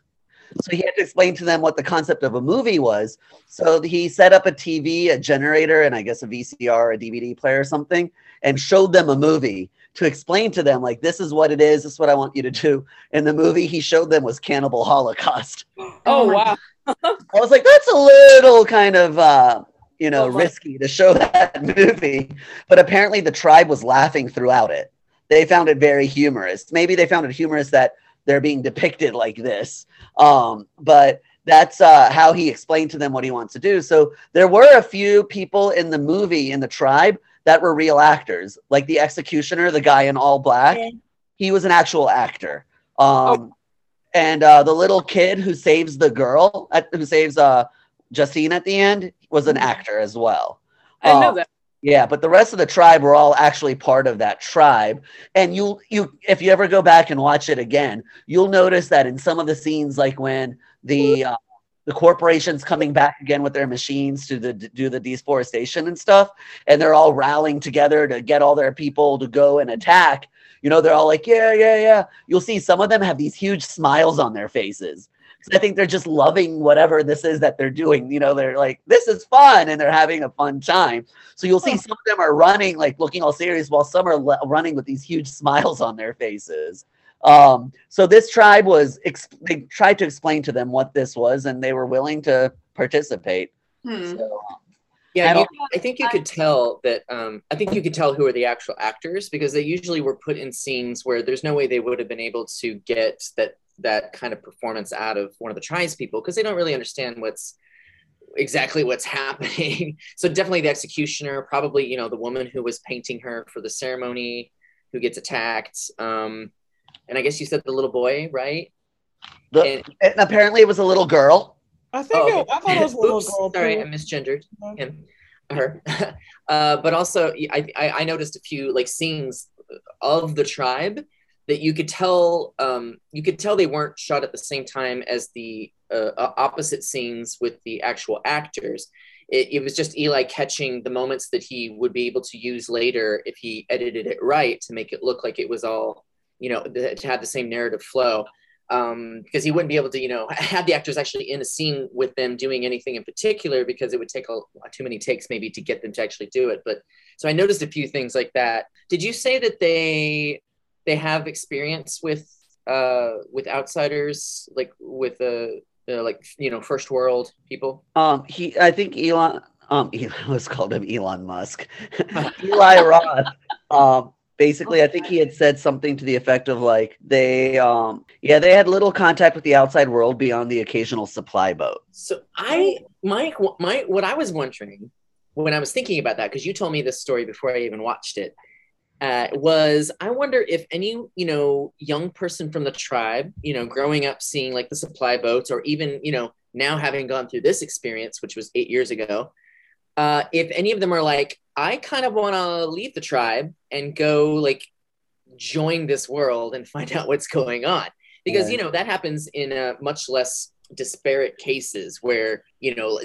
So he had to explain to them what the concept of a movie was. So he set up a TV, a generator, and I guess a VCR, a DVD player or something, and showed them a movie to explain to them, like, this is what it is, this is what I want you to do. And the movie he showed them was Cannibal Holocaust. Oh my wow. I was like, that's a little kind of, uh, you know, Oh, risky to show that movie. But apparently the tribe was laughing throughout it. They found it very humorous. Maybe they found it humorous that they're being depicted like this. Um, but that's uh, how he explained to them what he wants to do. So there were a few people in the movie in the tribe that were real actors, like the executioner, the guy in all black. He was an actual actor. Um, and uh, the little kid who saves the girl, at, who saves uh, Justine at the end, was an actor as well. I didn't know Um, that. yeah, but the rest of the tribe were all actually part of that tribe. And you you if you ever go back and watch it again, you'll notice that in some of the scenes like when the uh, the corporations coming back again with their machines to the, do the deforestation and stuff and they're all rallying together to get all their people to go and attack. You know, they're all like, "Yeah, yeah, yeah." You'll see some of them have these huge smiles on their faces. 'Cause I think they're just loving whatever this is that they're doing. You know, they're like, "This is fun," and they're having a fun time. So you'll see some of them are running, like looking all serious, while some are le- running with these huge smiles on their faces. Um, so this tribe was, ex- they tried to explain to them what this was, and they were willing to participate. Hmm. So, Yeah, I you, I think you could tell that. Um, I think you could tell who are the actual actors because they usually were put in scenes where there's no way they would have been able to get that that kind of performance out of one of the tribes people because they don't really understand what's exactly what's happening. so definitely the executioner, probably you know the woman who was painting her for the ceremony, who gets attacked. Um, and I guess you said the little boy, right? the, And- and apparently it was a little girl. I think Oh, it, I thought it was a little Oops, girl sorry, too. I misgendered Yeah. him. her. uh, but also, I, I I noticed a few like scenes of the tribe that you could tell um, you could tell they weren't shot at the same time as the uh, opposite scenes with the actual actors. It, it, was just Eli catching the moments that he would be able to use later if he edited it right to make it look like it was all, you know, to have the same narrative flow. Um, because he wouldn't be able to, you know, have the actors actually in a scene with them doing anything in particular because it would take a, too many takes maybe to get them to actually do it. But so I noticed a few things like that. Did you say that they they have experience with uh with outsiders like with uh, uh like you know first world people um he i think elon um let's call him elon musk eli roth um basically i think he had said something to the effect of like they um yeah they had little contact with the outside world beyond the occasional supply boat. So i my my what i was wondering when i was thinking about that because you told me this story before i even watched it uh, was I wonder if any you know young person from the tribe, you know, growing up seeing like the supply boats, or even you know now having gone through this experience, which was eight years ago, uh, if any of them are like, I kind of want to leave the tribe and go like join this world and find out what's going on, because right. you know that happens in a much less disparate cases where you know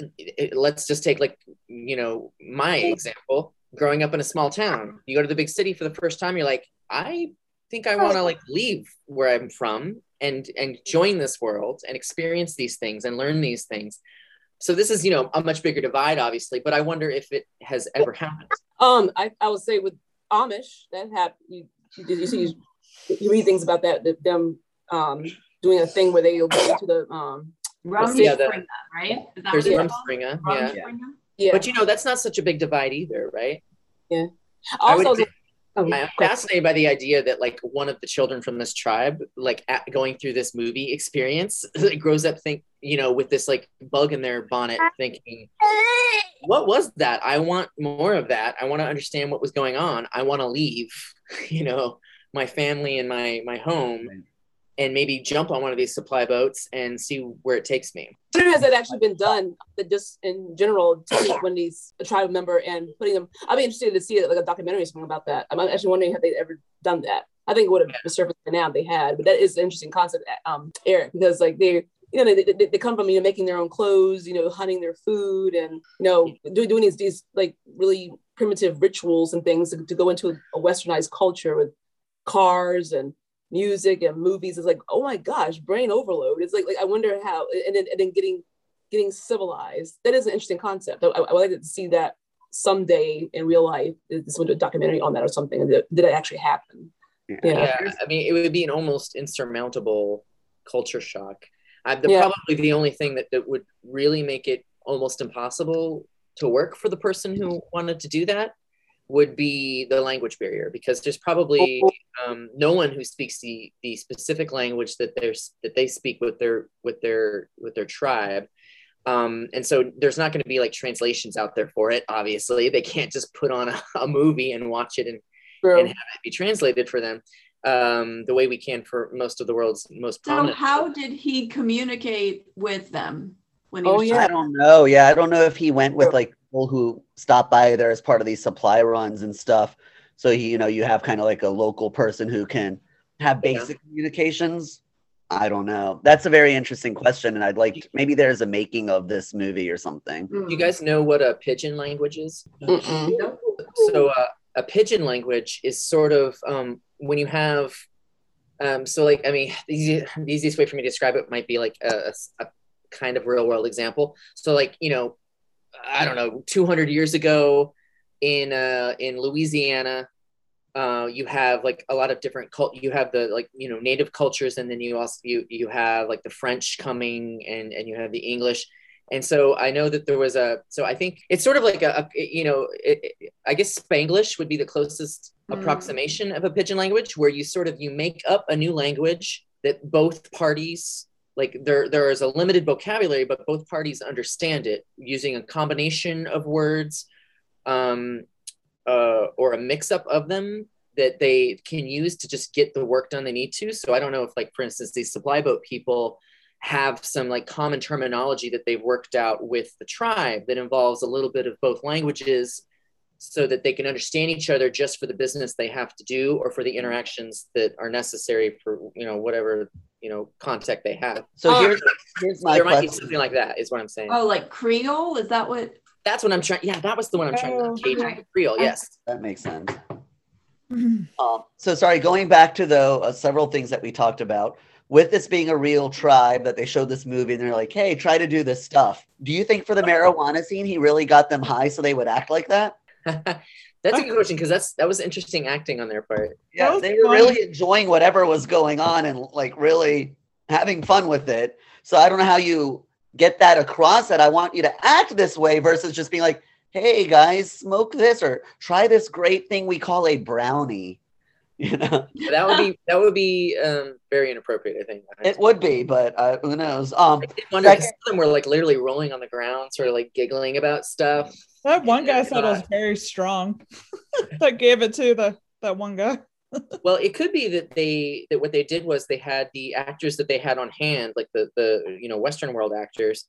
let's just take like you know my example growing up in a small town. You go to the big city for the first time, you're like, I think I want to like leave where I'm from and and join this world and experience these things and learn these things. So this is, you know, a much bigger divide, obviously, but I wonder if it has ever happened. Um, I, I would say with Amish, that happened. You, you, you see, you read things about that, that them um, doing a thing where they'll go to the um, Rum yeah, the, right? There's Rumspringa, yeah. Yeah. But you know, that's not such a big divide either, right? Yeah. Also, I'm fascinated by the idea that like one of the children from this tribe, like at, going through this movie experience, grows up think you know with this like bug in their bonnet, thinking, "What was that? I want more of that. I want to understand what was going on. I want to leave, you know, my family and my my home." and maybe jump on one of these supply boats and see where it takes me. Has that actually been done? That just in general, taking one of these a tribe member and putting them. I'd be interested to see like a documentary or something about that. I'm actually wondering have they ever done that. I think it would have yeah. surfaced by now they had, but that is an interesting concept, um, Eric, because like they you know, they, they, they, come from, you know, making their own clothes, you know, hunting their food and, you know, doing, doing these, these like really primitive rituals and things to, to go into a westernized culture with cars and music and movies. Is like oh my gosh brain overload. It's like, like i wonder how and then, and then getting getting civilized. That is an interesting concept. I, I would like to see that someday in real life. This would do a documentary on that or something? Did, did it actually happen? Yeah. yeah. i mean it would be an almost insurmountable culture shock uh, the, yeah. probably the only thing that, that would really make it almost impossible to work for the person who wanted to do that would be the language barrier because there's probably um, no one who speaks the, the specific language that there's that they speak with their with their with their tribe. Um, and so there's not going to be like translations out there for it obviously. They can't just put on a, a movie and watch it and, and have it be translated for them um, the way we can for most of the world's most prominent so how did he communicate with them when he oh yeah i don't know yeah i don't know if he went with like people who stop by there as part of these supply runs and stuff. So you know you have kind of like a local person who can have basic yeah. communications. I don't know. That's a very interesting question, and I'd like to, maybe there's a making of this movie or something. You guys know what a pidgin language is? Mm-mm. So uh, a pidgin language is sort of um, when you have um, so like I mean the, easy, the easiest way for me to describe it might be like a, a, kind of real world example. So like you know I don't know, 200 years ago in uh, in Louisiana, uh, you have like a lot of different cult. You have the like you know native cultures, and then you also you you have like the French coming, and and you have the English. And so I know that there was a. So I think it's sort of like a, a you know it, it, I guess Spanglish would be the closest mm. approximation of a pidgin language, where you sort of you make up a new language that both parties like there there is a limited vocabulary but both parties understand it using a combination of words um, uh, or a mix up of them that they can use to just get the work done they need to so i don't know if like for instance these supply boat people have some like common terminology that they've worked out with the tribe that involves a little bit of both languages so that they can understand each other just for the business they have to do or for the interactions that are necessary for you know whatever you know contact they have So Uh, here's here's my there might be question. something like that is what i'm saying Oh, like Creole? Is that what? that's what i'm trying yeah that was the one i'm trying Oh, to Cajun okay. Creole, yes That makes sense. Um, so sorry, going back to though uh, several things that we talked about. With this being a real tribe that they showed this movie and they're like, hey, try to do this stuff. Do you think for the marijuana scene he really got them high so they would act like that? that's a good question because that's that was interesting acting on their part Yeah, was they were really enjoying whatever was going on and like really having fun with it. So I don't know how you get that across that I want you to act this way versus just being like, hey guys, smoke this or try this great thing we call a brownie. You know, that would be that would be um, very inappropriate i think it would be, but uh, who knows? Um, I did wonder 'cause Second- some of them were like literally rolling on the ground sort of like giggling about stuff That one guy said it was very strong. that gave it to the that one guy. well it could be that they that what they did was they had the actors that they had on hand like the the you know western world actors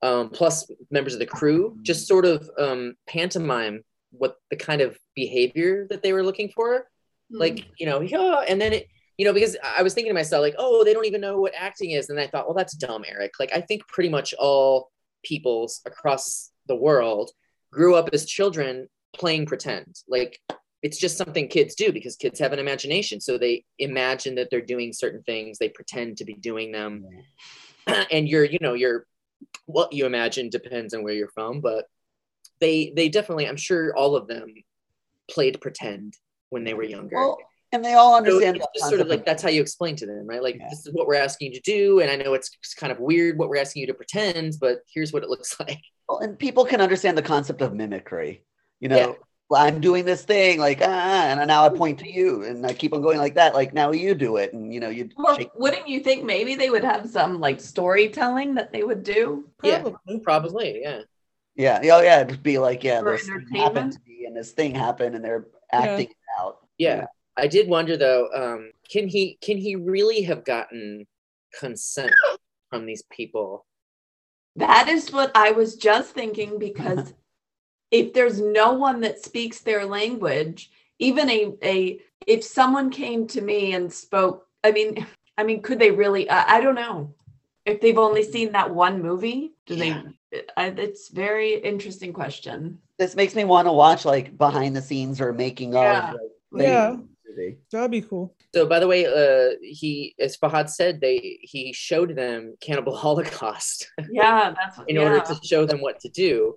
um, plus members of the crew just sort of um, pantomime what the kind of behavior that they were looking for Hmm. like you know yeah, and then it you know because i was thinking to myself like oh they don't even know what acting is and i thought well that's dumb eric like i think pretty much all peoples across the world grew up as children playing pretend. Like it's just something kids do because kids have an imagination. So they imagine that they're doing certain things. They pretend to be doing them. And you're you know you're what you imagine depends on where you're from but they they definitely i'm sure all of them played pretend when they were younger. Well, and they all so understand it's just sort of like that's how you explain to them right? Like Yeah. this is what we're asking you to do. And i know it's kind of weird what we're asking you to pretend but here's what it looks like Well, and people can understand the concept of mimicry. You know, Yeah. well, I'm doing this thing like ah, and now I point to you, and I keep on going like that. Like now you do it, and you know you. Or shake- wouldn't you think maybe they would have some like storytelling that they would do? Yeah. Probably. probably yeah Yeah, oh yeah, it'd be like yeah, For this thing happened to me, and this thing happened, and they're acting it out. yeah i did wonder though um can he can he really have gotten consent from these people That is what I was just thinking because if there's no one that speaks their language, even a a if someone came to me and spoke, I mean, I mean, could they really? I, I don't know. If they've only mm. seen that one movie, do Yeah. they? I, it's very interesting question. This makes me want to watch like behind the scenes or making Yeah. of. Like, Yeah. Things. movie. That'd be cool. so by the way uh he as fahad said they he showed them cannibal holocaust Yeah, that's what. in yeah. order to show them what to do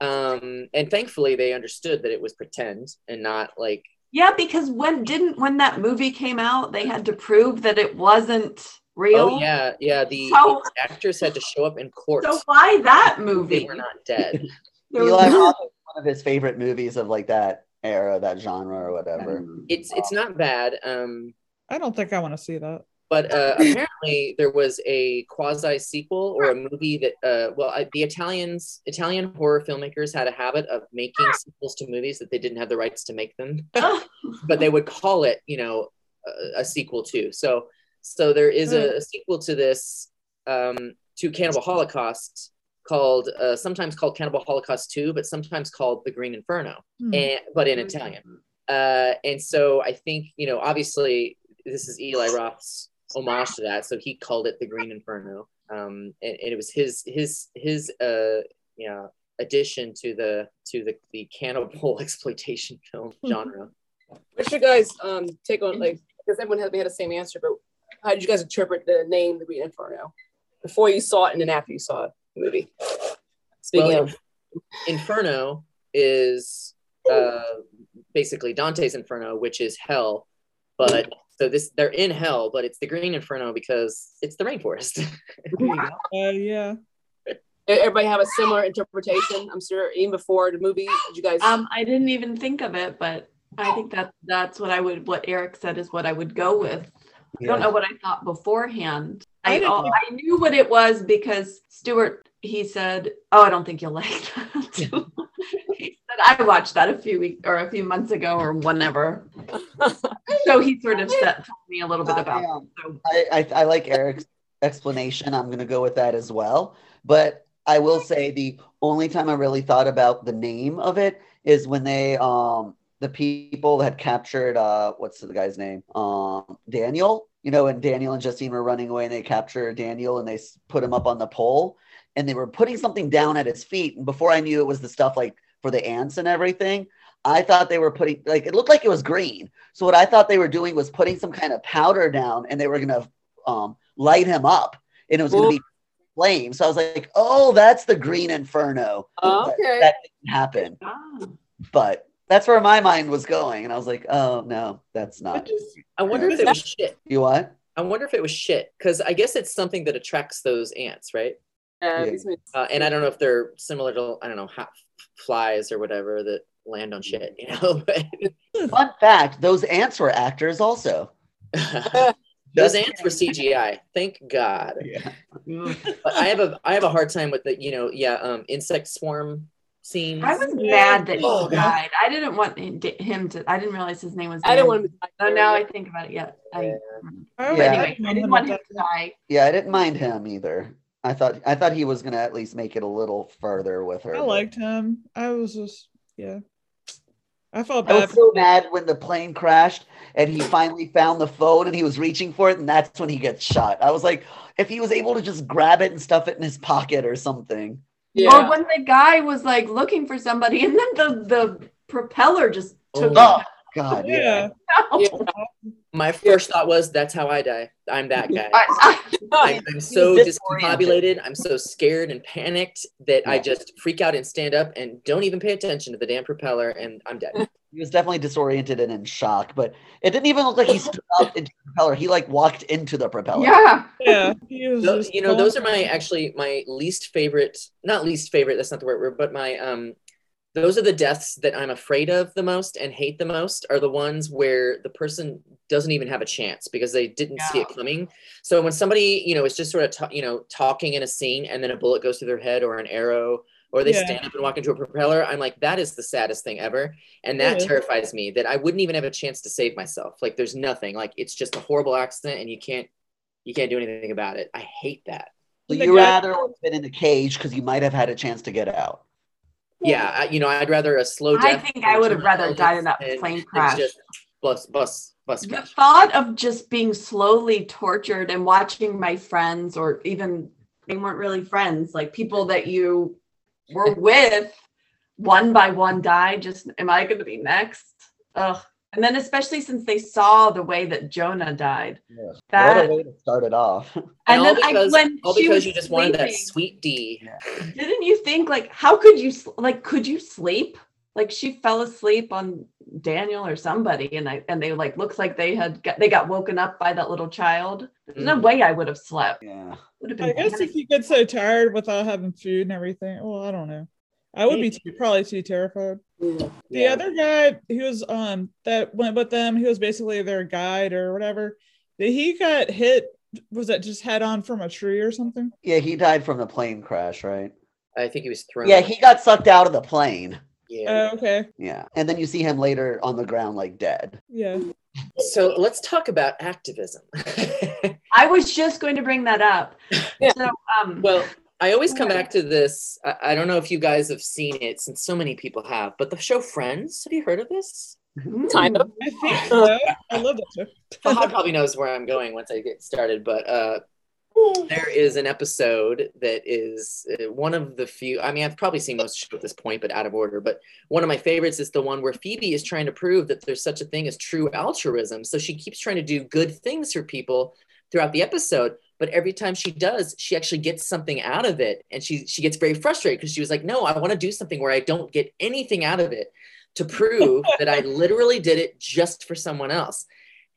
um and thankfully they understood that it was pretend and not like Yeah, because when didn't when that movie came out, they had to prove that it wasn't real. oh yeah yeah the, So- the actors had to show up in court So why that movie? they movie? were not dead There was Eli Roth is one of his favorite movies of like that era, that genre or whatever. it's it's not bad um I don't think I want to see that. but uh, apparently there was a quasi sequel or a movie that uh, well I, the italians italian horror filmmakers had a habit of making sequels to movies that they didn't have the rights to make them but they would call it you know a, a sequel too so so there is a, a sequel to this um, to cannibal holocaust called uh, sometimes called cannibal holocaust 2 but sometimes called the green inferno Hmm. and but in italian. Uh, and so i think you know obviously this is eli roth's homage to that so he called it the green inferno um, and, and it was his his his uh, you know addition to the to the, the cannibal exploitation film genre. What's your guys' um take on like because everyone had, we had the same answer, but how did you guys interpret the name The Green Inferno? Before you saw it and then after you saw the movie? Speaking Well, of Inferno is uh, basically Dante's Inferno, which is hell. But so this they're in hell, but it's the Green Inferno because it's the rainforest. Uh, yeah. everybody have a similar interpretation. I'm sure even before the movie, did you guys Um, I didn't even think of it, but I think that that's what I would. What Eric said is what I would go with. I don't know what I thought beforehand. I I, didn't I knew what it was because Stuart he said, "Oh, I don't think you'll like that." he said, "I watched that a few weeks or a few months ago or whenever." so he sort of set told me a little bit about. I, um. So I, I, I like Eric's explanation. I'm going to go with that as well. But I will say the only time I really thought about the name of it is when they um the people had captured uh what's the guy's name um Daniel you know and Daniel and Justine were running away and they captured Daniel and they put him up on the pole and they were putting something down at his feet and before I knew it was the stuff like for the ants and everything I thought they were putting like it looked like it was green so what I thought they were doing was putting some kind of powder down and they were gonna um light him up and it was gonna be flame so I was like oh that's the green inferno Okay. that, that didn't happen Ah. but that's where my mind was going and i was like oh no that's not I wonder if it was shit. you what I wonder if it was shit because I guess it's something that attracts those ants, right? Yeah, Yeah. Uh, and I don't know if they're similar to I don't know ha- flies or whatever that land on shit, you know. Fun fact those ants were actors also those ants were CGI. Thank God. yeah But I have a I have a hard time with the you know yeah um insect swarm scenes. I was mad that Oh, he died. I didn't want him to. I didn't realize his name was. I didn't want him to die. Oh, now I think about it. Yeah. I, I Yeah. Anyway, I didn't want him to die. yeah i didn't mind him either i thought i thought he was gonna at least make it a little further with her I liked him. I was just yeah. I felt bad. I bad. was so mad when the plane crashed and he finally found the phone and he was reaching for it and that's when he gets shot. I was like, if he was able to just grab it and stuff it in his pocket or something. Yeah. Or when the guy was like looking for somebody, and then the the propeller just took. Oh. him God, yeah. yeah. out. Yeah. My first thought was that's how I die. I'm that guy. I- I'm, I'm so discombobulated. I'm so scared and panicked that I just freak out and stand up and don't even pay attention to the damn propeller and I'm dead. He was definitely disoriented and in shock, but it didn't even look like he stood up into the propeller. He like walked into the propeller. yeah. Yeah. Those, you know, those are my actually my least favorite. Not least favorite. That's not the right word. But my um, those are the deaths that I'm afraid of the most and hate the most. Are the ones where the person doesn't even have a chance because they didn't see it coming. So when somebody you know is just sort of ta- you know talking in a scene and then a bullet goes through their head or an arrow. Or they Yeah. stand up and walk into a propeller. I'm like, that is the saddest thing ever. And that Yeah. terrifies me that I wouldn't even have a chance to save myself. Like there's nothing. Like it's just a horrible accident and you can't you can't do anything about it. I hate that. So you guy- rather have been in a cage because you might have had a chance to get out. Yeah, I, you know, I'd rather a slow death. I think I would have rather died in that plane crash. just Bus, bus, bus The crash. thought of just being slowly tortured and watching my friends, or even they weren't really friends, like people that you were with, one by one die. Just am I going to be next? Ugh. And then especially since they saw the way that Jonah died. What That a way to start it off. and And all then I, because, when all because you just wanted that sleeping, sweet D. didn't you think like how could you like could you sleep? Like she fell asleep on Daniel or somebody, and I and they like looks like they had got, they got woken up by that little child. There's no mm. way I would have slept. Yeah. Would have been I guess panic. if you get so tired without having food and everything, well, I don't know. I would be too, probably too terrified. The Yeah. other guy who was um that went with them, he was basically their guide or whatever. That he got hit. Was that just head on from a tree or something? Yeah, he died from the plane crash, right? I think he was thrown. Yeah, he got sucked out of the plane. Yeah. Oh, okay. Yeah. And then you see him later on the ground like dead. Yeah. so let's talk about activism. I was just going to bring that up. Yeah. So um well, I always come back to this. I, I don't know if you guys have seen it, since so many people have, but the show Friends. Have you heard of this? Kind of. I think so. I love that show. Fahad probably knows where I'm going once I get started, but uh, there is an episode that is uh, one of the few. I mean, I've probably seen most of the show at this point, but out of order. But one of my favorites is the one where Phoebe is trying to prove that there's such a thing as true altruism. So she keeps trying to do good things for people throughout the episode. But every time she does, she actually gets something out of it, and she she gets very frustrated because she was like, "No, I want to do something where I don't get anything out of it to prove that I literally did it just for someone else."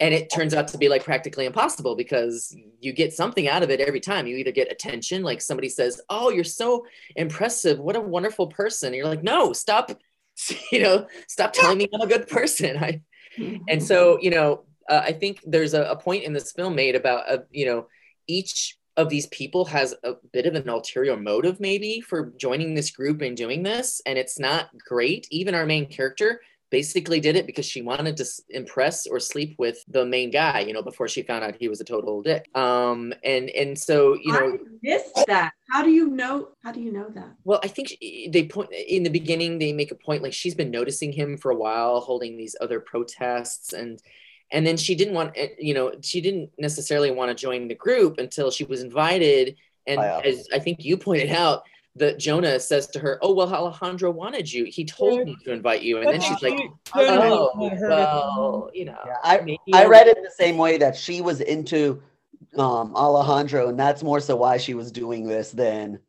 and it turns out to be like practically impossible because you get something out of it every time. You either get attention like somebody says oh you're so impressive. What a wonderful person. And you're like no stop you know stop telling me i'm a good person. I and so you know uh, i think there's a, a point in this film made about uh, you know each of these people has a bit of an ulterior motive maybe for joining this group and doing this and it's not great even our main character basically did it because she wanted to impress or sleep with the main guy, you know, before she found out he was a total dick. Um, and and so you know, I missed that. How do you know? How do you know that? well, I think they point in the beginning. They make a point like she's been noticing him for a while, holding these other protests, and and then she didn't want, eh, you know, she didn't necessarily want to join the group until she was invited. And Wow. as I think you pointed out, that Jonah says to her, "Oh well, Alejandro wanted you. He told me to invite you." And then she's like, "Oh well, you know." Yeah, I I read it the same way that she was into um Alejandro, and that's more so why she was doing this than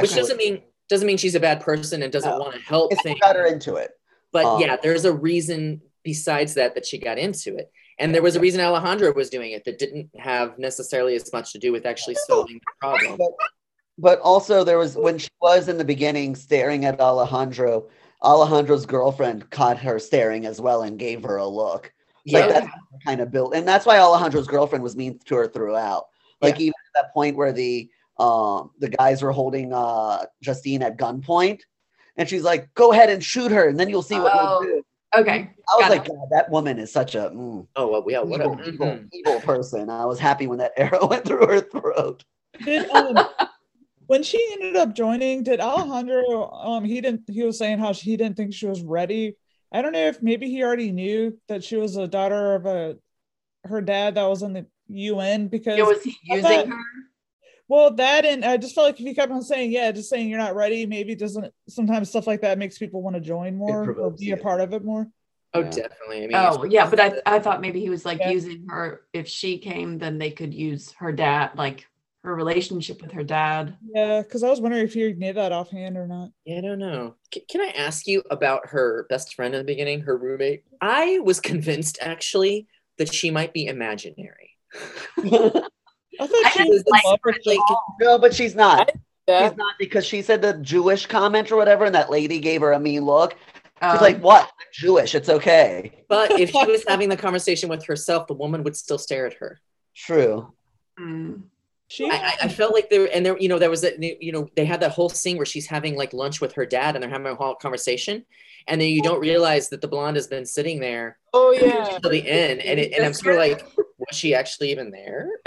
which doesn't mean doesn't mean she's a bad person and doesn't No. want to help it's things. got her into it. But Um, yeah, there's a reason besides that that she got into it. And there was a reason Alejandro was doing it that didn't have necessarily as much to do with actually solving the problem. But, but also there was when she was in the beginning staring at Alejandro, Alejandro's girlfriend caught her staring as well and gave her a look. Like Yeah, that's kind of built, and that's why Alejandro's girlfriend was mean to her throughout. Like even at that point where the um the guys were holding uh Justine at gunpoint, and she's like, "Go ahead and shoot her, and then you'll see what Oh, we'll do." Okay. I was got like, it. God, that woman is such a mm, oh well, yeah, what a evil, evil, mhm. evil person. I was happy when that arrow went through her throat. Did, um, when she ended up joining, did Alejandro? Um, he didn't. He was saying how he didn't think she was ready. I don't know if maybe he already knew that she was a daughter of a her dad that was in the UN because It was he using thought- her. Well that and I just felt like if he kept on saying yeah, just saying you're not ready, maybe doesn't sometimes stuff like that makes people want to join more or provokes be a part of it more. Oh, Yeah. definitely. I mean, Oh yeah, but I I thought maybe he was like Yeah. using her. If she came, then they could use her dad, like her relationship with her dad. Yeah, because I was wondering if he knew that offhand or not. Yeah, I don't know. C- can I ask you about her best friend in the beginning, her roommate? I was convinced actually that she might be imaginary. I thought I she was like love her like no, but she's not. Yeah. She's not because she said the Jewish comment or whatever, and that lady gave her a mean look. She's Um, like, "What? I'm Jewish? It's okay." But if she was having the conversation with herself, the woman would still stare at her. True. mm. she. I, I- I felt like there, and there, you know, there was a, you know, they had that whole scene where she's having like lunch with her dad, and they're having a whole conversation, and then you don't realize that the blonde has been sitting there Oh yeah. till the end, and it, and I'm sort of like, was she actually even there,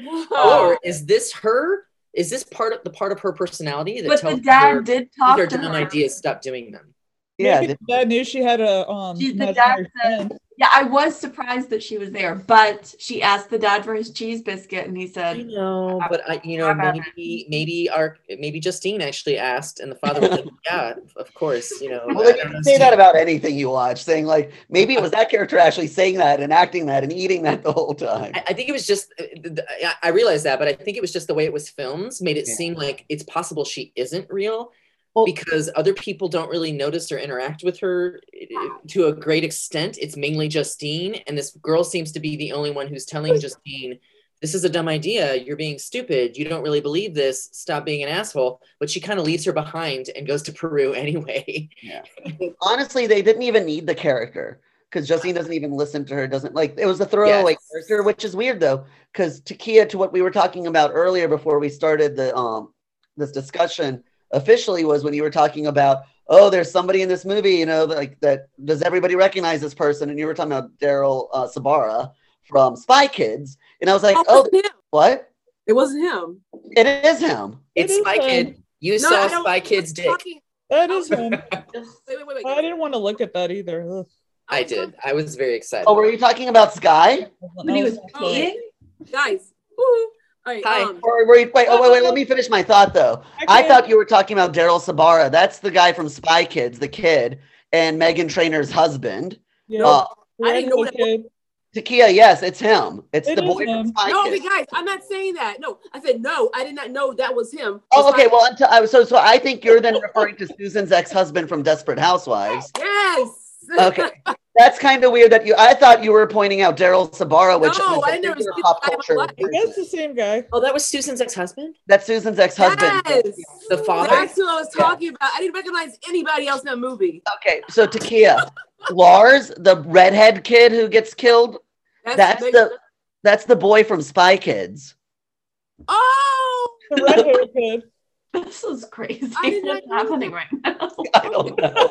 Oh. or is this her? Is this part of the part of her personality that But the dad her did these talk are to dumb her. ideas? Stop doing them. Yeah. Maybe the dad knew she had a um. She- the dad said- friend. Yeah, I was surprised that she was there, but she asked the dad for his cheese biscuit, and he I said, know, but I, you know, How about maybe maybe our maybe Justine actually asked, and the father was like, "Yeah, of course." You know, Well, you don't can say that about anything you watch, saying like maybe it was that character actually saying that and acting that and eating that the whole time. I, I think it was just uh, th- th- I- I realized that, but I think it was just the way it was filmed made it Yeah. seem like it's possible she isn't real Well- because other people don't really notice or interact with her uh, to a great extent. It's mainly Justine, and this girl seems to be the only one who's telling Justine, "This is a dumb idea. You're being stupid. You don't really believe this. Stop being an asshole." But she kind of leaves her behind and goes to Peru anyway. Honestly, they didn't even need the character because Justine doesn't even listen to her. Doesn't like it was a throwaway Yes. character, which is weird though. Because Takia, to what we were talking about earlier before we started the um this discussion officially was when you were talking about oh there's somebody in this movie you know like that does everybody recognize this person and you were talking about Daryl uh, Sabara from Spy Kids and I was like Oh, oh him. what It wasn't him. it is him It's is Spy fun. Kid. You No, saw Spy Kid's dick. Talking- That is him. Wait, wait, wait, wait. I didn't want to look at that either. Ugh. I did. I was very excited. oh were you talking about Sky when he was That peeing. guys. Woo. All right. Hi. Um, or were wait oh wait wait let me finish my thought though I thought you were talking about Daryl Sabara. That's the guy from Spy Kids, the kid, and Meghan Trainor's husband. Yeah, Uh, I didn't know redhead that- kid. Takia, yes, it's him. It's It the boy from Spy no, Kids. guys, I'm not saying that. No, I said no. I did not know that was him. Oh, okay. Well, until, I, so so I think you're then referring to Susan's ex-husband from Desperate Housewives. Yes. Okay, that's kind of weird that you. I thought you were pointing out Daryl Sabara, which No, is a I know it was bigger pop culture. Sabara. I guess the same guy. Oh, that was Susan's ex-husband. That's Susan's ex-husband. Yes. The father? That's who I was talking about. I didn't recognize anybody else in that movie. Okay, so Takia, Lars, the redhead kid who gets killed, that's big- the that's the boy from Spy Kids. Oh. The redhead kid. This is crazy. I did What's know happening right now? I don't know.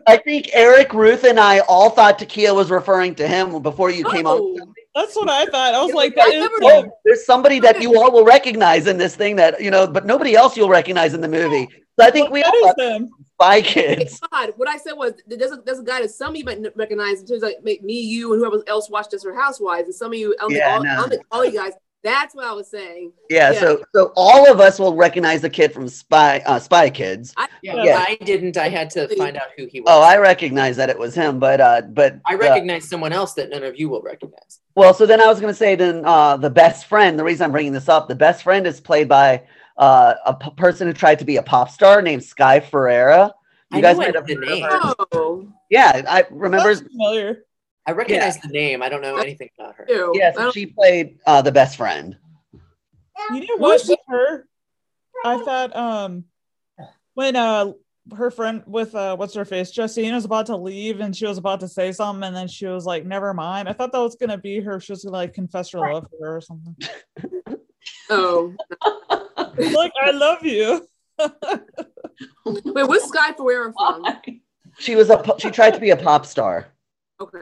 I think Eric, Ruth, and I all thought Takia was referring to him before you came on. Oh, That's what I thought. I was Yeah, like, I that is never- Oh, there's somebody that you all will recognize in this thing that you know, but nobody else you'll recognize in the movie. So I think we That all is thought him. Spy Hey, Kids. God, what I said was there's a, there's a guy that some of you might recognize in terms of like me, you, and whoever else watched Desperate Housewives, and some of you, I Yeah, all, no. I all you guys. That's what I was saying. Yeah, Yeah. so so all of us will recognize the kid from Spy uh, Spy Kids. I, Yeah, Yeah. I didn't. I had to find out who he was. Oh, I recognize that it was him, but uh, but I uh, recognize someone else that none of you will recognize. Well, so then I was going to say then uh, the best friend. The reason I'm bringing this up, the best friend is played by uh, a p- person who tried to be a pop star named Sky Ferreira. You I guys know I might have the name. oh, Yeah, I remember. That's familiar. I recognize the name. I don't know anything about her. ew. Yeah, I she played uh, the best friend. You know Who what? is she? With her, I thought um when uh her friend with uh what's her face Justine was about to leave and she was about to say something and then she was like never mind. I thought that was gonna be her. She was gonna like confess her love for her or something. oh, like I love you. wait, what's Sky Ferreira from? She was a. po- She tried to be a pop star. Okay,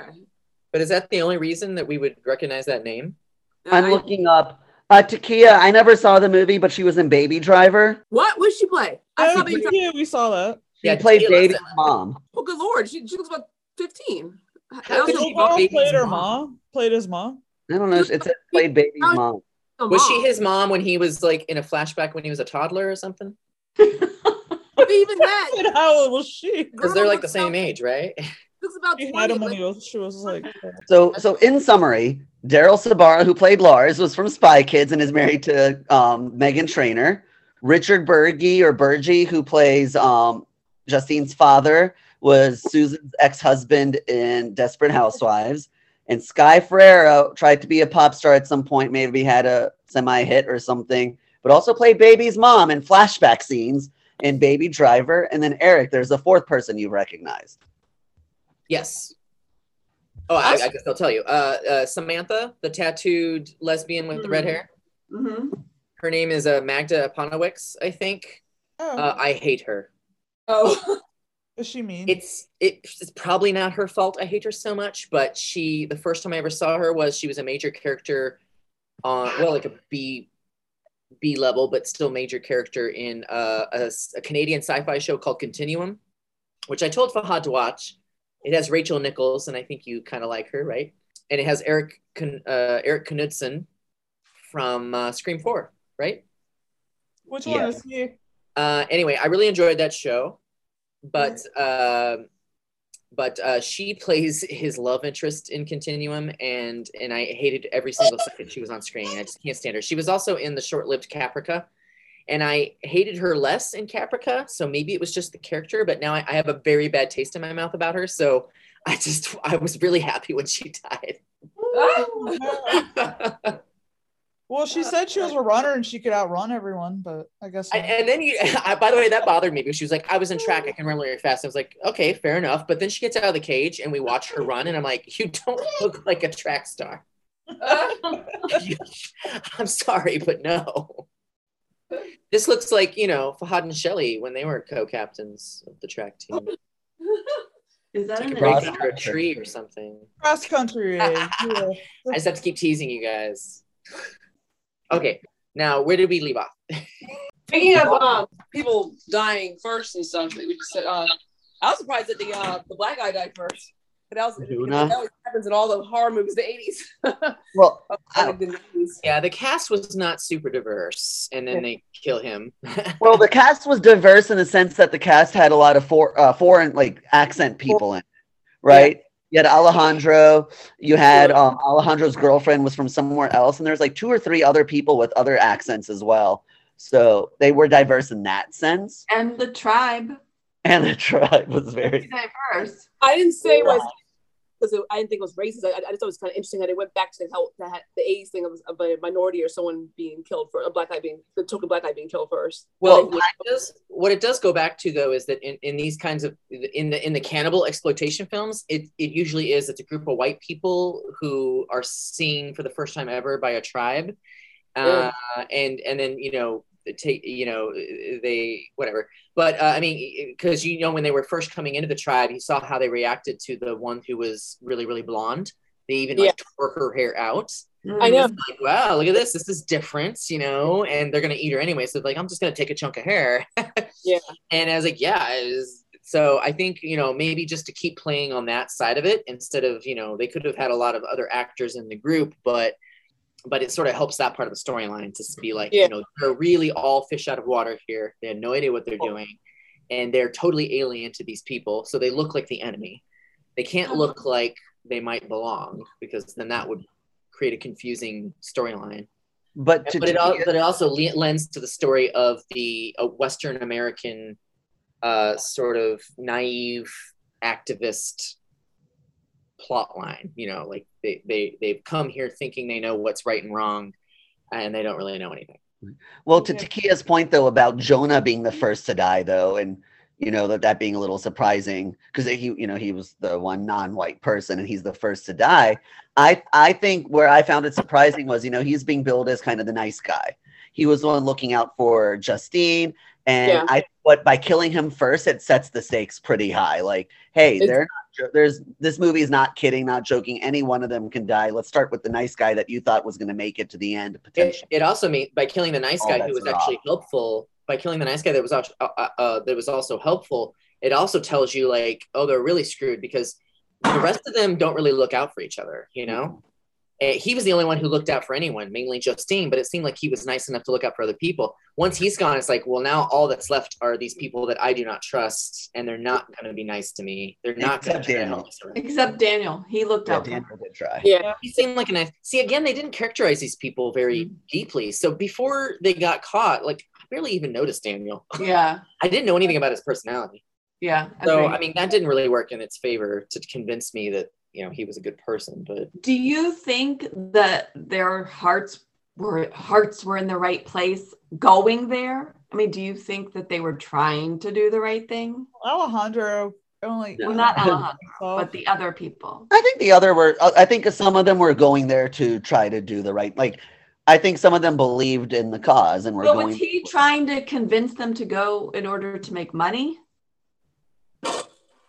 But is that the only reason that we would recognize that name? I'm looking up. Uh, Takia, I never saw the movie, but she was in Baby Driver. What? What did she play? I saw Yeah, Baby yeah, we saw that. She Yeah, played Takia Baby's Listen. mom. Oh, good lord, she, she looks about fifteen. I How don't could she- Well, played her mom. mom. Played his mom. I don't know. It said played Baby's How- mom. Was she his mom when he was like in a flashback when he was a toddler or something? Even that And how old was she? Because they're like the same age, right? looks about She 20. had him when but- he was. She was like. So, so in summary, Daryl Sabara, who played Lars, was from Spy Kids and is married to um, Meghan Trainor. Richard Burgi or Berge, who plays um, Justine's father, was Susan's ex-husband in Desperate Housewives. And Sky Ferreira tried to be a pop star at some point, maybe had a semi-hit or something, but also played Baby's mom in flashback scenes in Baby Driver. And then Eric, there's a fourth person you recognize. Yes. Oh, I, I guess I'll tell you. Uh, uh, Samantha, the tattooed lesbian with the red Hmm. hair. Mhm. Her name is uh, Magda Apanowicz, I think. Oh, Uh, I hate her. Oh, is she mean? It's it, it's probably not her fault. I hate her so much, but she the first time I ever saw her was she was a major character on well like a B B level, but still major character in uh, a, a Canadian sci-fi show called Continuum, which I told Fahad to watch. It has Rachel Nichols, and I think you kind of like her, right? And it has Eric Kun- uh, Erik Knudsen from uh, Scream Four, right? Which one Yeah. is he? Uh, anyway, I really enjoyed that show, but um but uh, she plays his love interest in Continuum, and and I hated every single second she was on screen. I just can't stand her. She was also in the short-lived Caprica, and I hated her less in Caprica. So maybe it was just the character, but now I, I have a very bad taste in my mouth about her. So I just I was really happy when she died. Well, she said she was a runner and she could outrun everyone, but I guess. I, and then you, I, by the way, that bothered me because she was like, I was in track, I can run really fast. I was like, okay, fair enough. But then she gets out of the cage and we watch her run, and I'm like, you don't look like a track star. I'm sorry, but no. This looks like, you know, Fahad and Shelley when they were co captains of the track team. Is that Like an a break under a tree or something. Cross country. Yeah. I just have to keep teasing you guys. Okay, now where did we leave off? Speaking of um, people dying first and stuff, we just said, uh, I was surprised that the uh, the black guy died first. But that was Luna? that always happens in all the horror movies, of the 80s. Well, Like the 90s. Yeah, the cast was not super diverse, and then they kill him. Well, the cast was diverse in the sense that the cast had a lot of for, uh, foreign like accent people in it, right? You had Alejandro. You had um, Alejandro's girlfriend was from somewhere else, and there's like two or three other people with other accents as well. So they were diverse in that sense, And the tribe. and the tribe was very. Diverse. I didn't say it was because I didn't think it was racist. I, I just thought it was kind of interesting how they went back to how that the '80s thing of, of a minority or someone being killed for a black guy being the token black guy being killed first. Well, Like, what it does, what it does go back to though is that in, in these kinds of in the in the cannibal exploitation films, it it usually is it's a group of white people who are seen for the first time ever by a tribe, uh, and and then you know take you know they whatever. But uh, i mean because you know when they were first coming into the tribe you saw how they reacted to the one who was really really blonde. They even Yeah. like tore her hair out. I know. Like wow look at this. This is different you know and they're gonna eat her anyway. So like i'm just gonna take a chunk of hair. Yeah. and i was like yeah was, so i think you know maybe just to keep playing on that side of it instead of you know they could have had a lot of other actors in the group but but it sort of helps that part of the storyline to be like Yeah. you know they're really all fish out of water here. They have no idea what they're doing and they're totally alien to these people so they look like the enemy. They can't look like they might belong because then that would create a confusing storyline. But to, but it, al- but it also le- lends to the story of the Western American uh, sort of naive activist plot line. You know, like they, they, they've come here thinking they know what's right and wrong, and they don't really know anything. well, to Takia's point though about Jonah being the first to die though, and you know that that being a little surprising because he you know he was the one non-white person and he's the first to die. I I think where I found it surprising was you know he's being billed as kind of the nice guy. He was the one looking out for Justine, and Yeah. I but by killing him first, it sets the stakes pretty high. Like, hey, It's- they're not. jo- There's this movie is not kidding, not joking. Any one of them can die. Let's start with the nice guy that you thought was going to make it to the end It, potentially. it also means by killing the nice Oh, guy who was actually helpful. By killing the nice guy that was also, uh, uh, uh, that was also helpful. It also tells you like, oh, they're really screwed because the rest of them don't really look out for each other. You know, Eh, he was the only one who looked out for anyone, mainly Justine. But it seemed like he was nice enough to look out for other people. Once he's gone, it's like, well, now all that's left are these people that I do not trust, and they're not going to be nice to me. They're not going Except to Daniel. help us. Except Daniel, he looked Yeah, out. for Daniel did try. Yeah. He seemed like a nice. See, again, they didn't characterize these people very Mm-hmm. deeply. So before they got caught, like I barely even noticed Daniel. Yeah, I didn't know anything about his personality. yeah. So agreed. I mean, that didn't really work in its favor to convince me that you know he was a good person. But do you think that their hearts were hearts were in the right place going there? I mean, do you think that they were trying to do the right thing? Alejandro only. Well, not Alejandro, but the other people. I think the other were. Uh, I think some of them were going there to try to do the right. Like, I think some of them believed in the cause and were But going. was he trying to convince them to go in order to make money?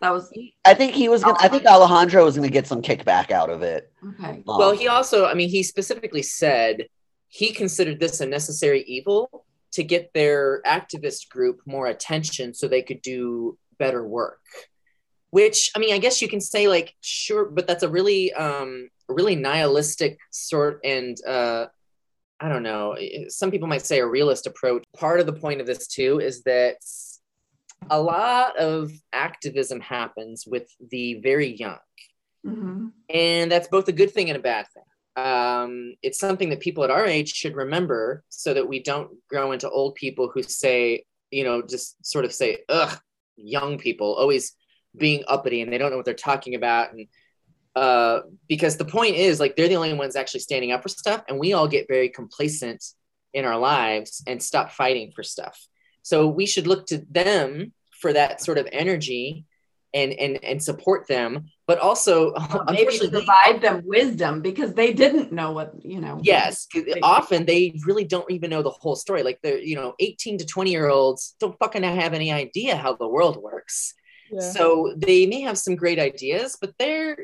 That was I think he was. Gonna, I think Alejandro was going to get some kickback out of it. okay. Um, well, he also, I mean, he specifically said he considered this a necessary evil to get their activist group more attention so they could do better work. Which I mean, I guess you can say like sure, but that's a really, um, really nihilistic sort and uh, I don't know. Some people might say a realist approach. Part of the point of this too is that a lot of activism happens with the very young hmm and that's both a good thing and a bad thing. Um, it's something that people at our age should remember, so that we don't grow into old people who say, you know, just sort of say, "Ugh, young people," always being uppity and they don't know what they're talking about, and uh, because the point is, like, they're the only ones actually standing up for stuff, and we all get very complacent in our lives and stop fighting for stuff. So we should look to them for that sort of energy and and and support them but also Maybe unfortunately they- provide them wisdom because they didn't know what you know. Yes, They- often they really don't even know the whole story like they're you know 18 to 20 year olds don't fucking have any idea how the world works yeah. so they may have some great ideas but they're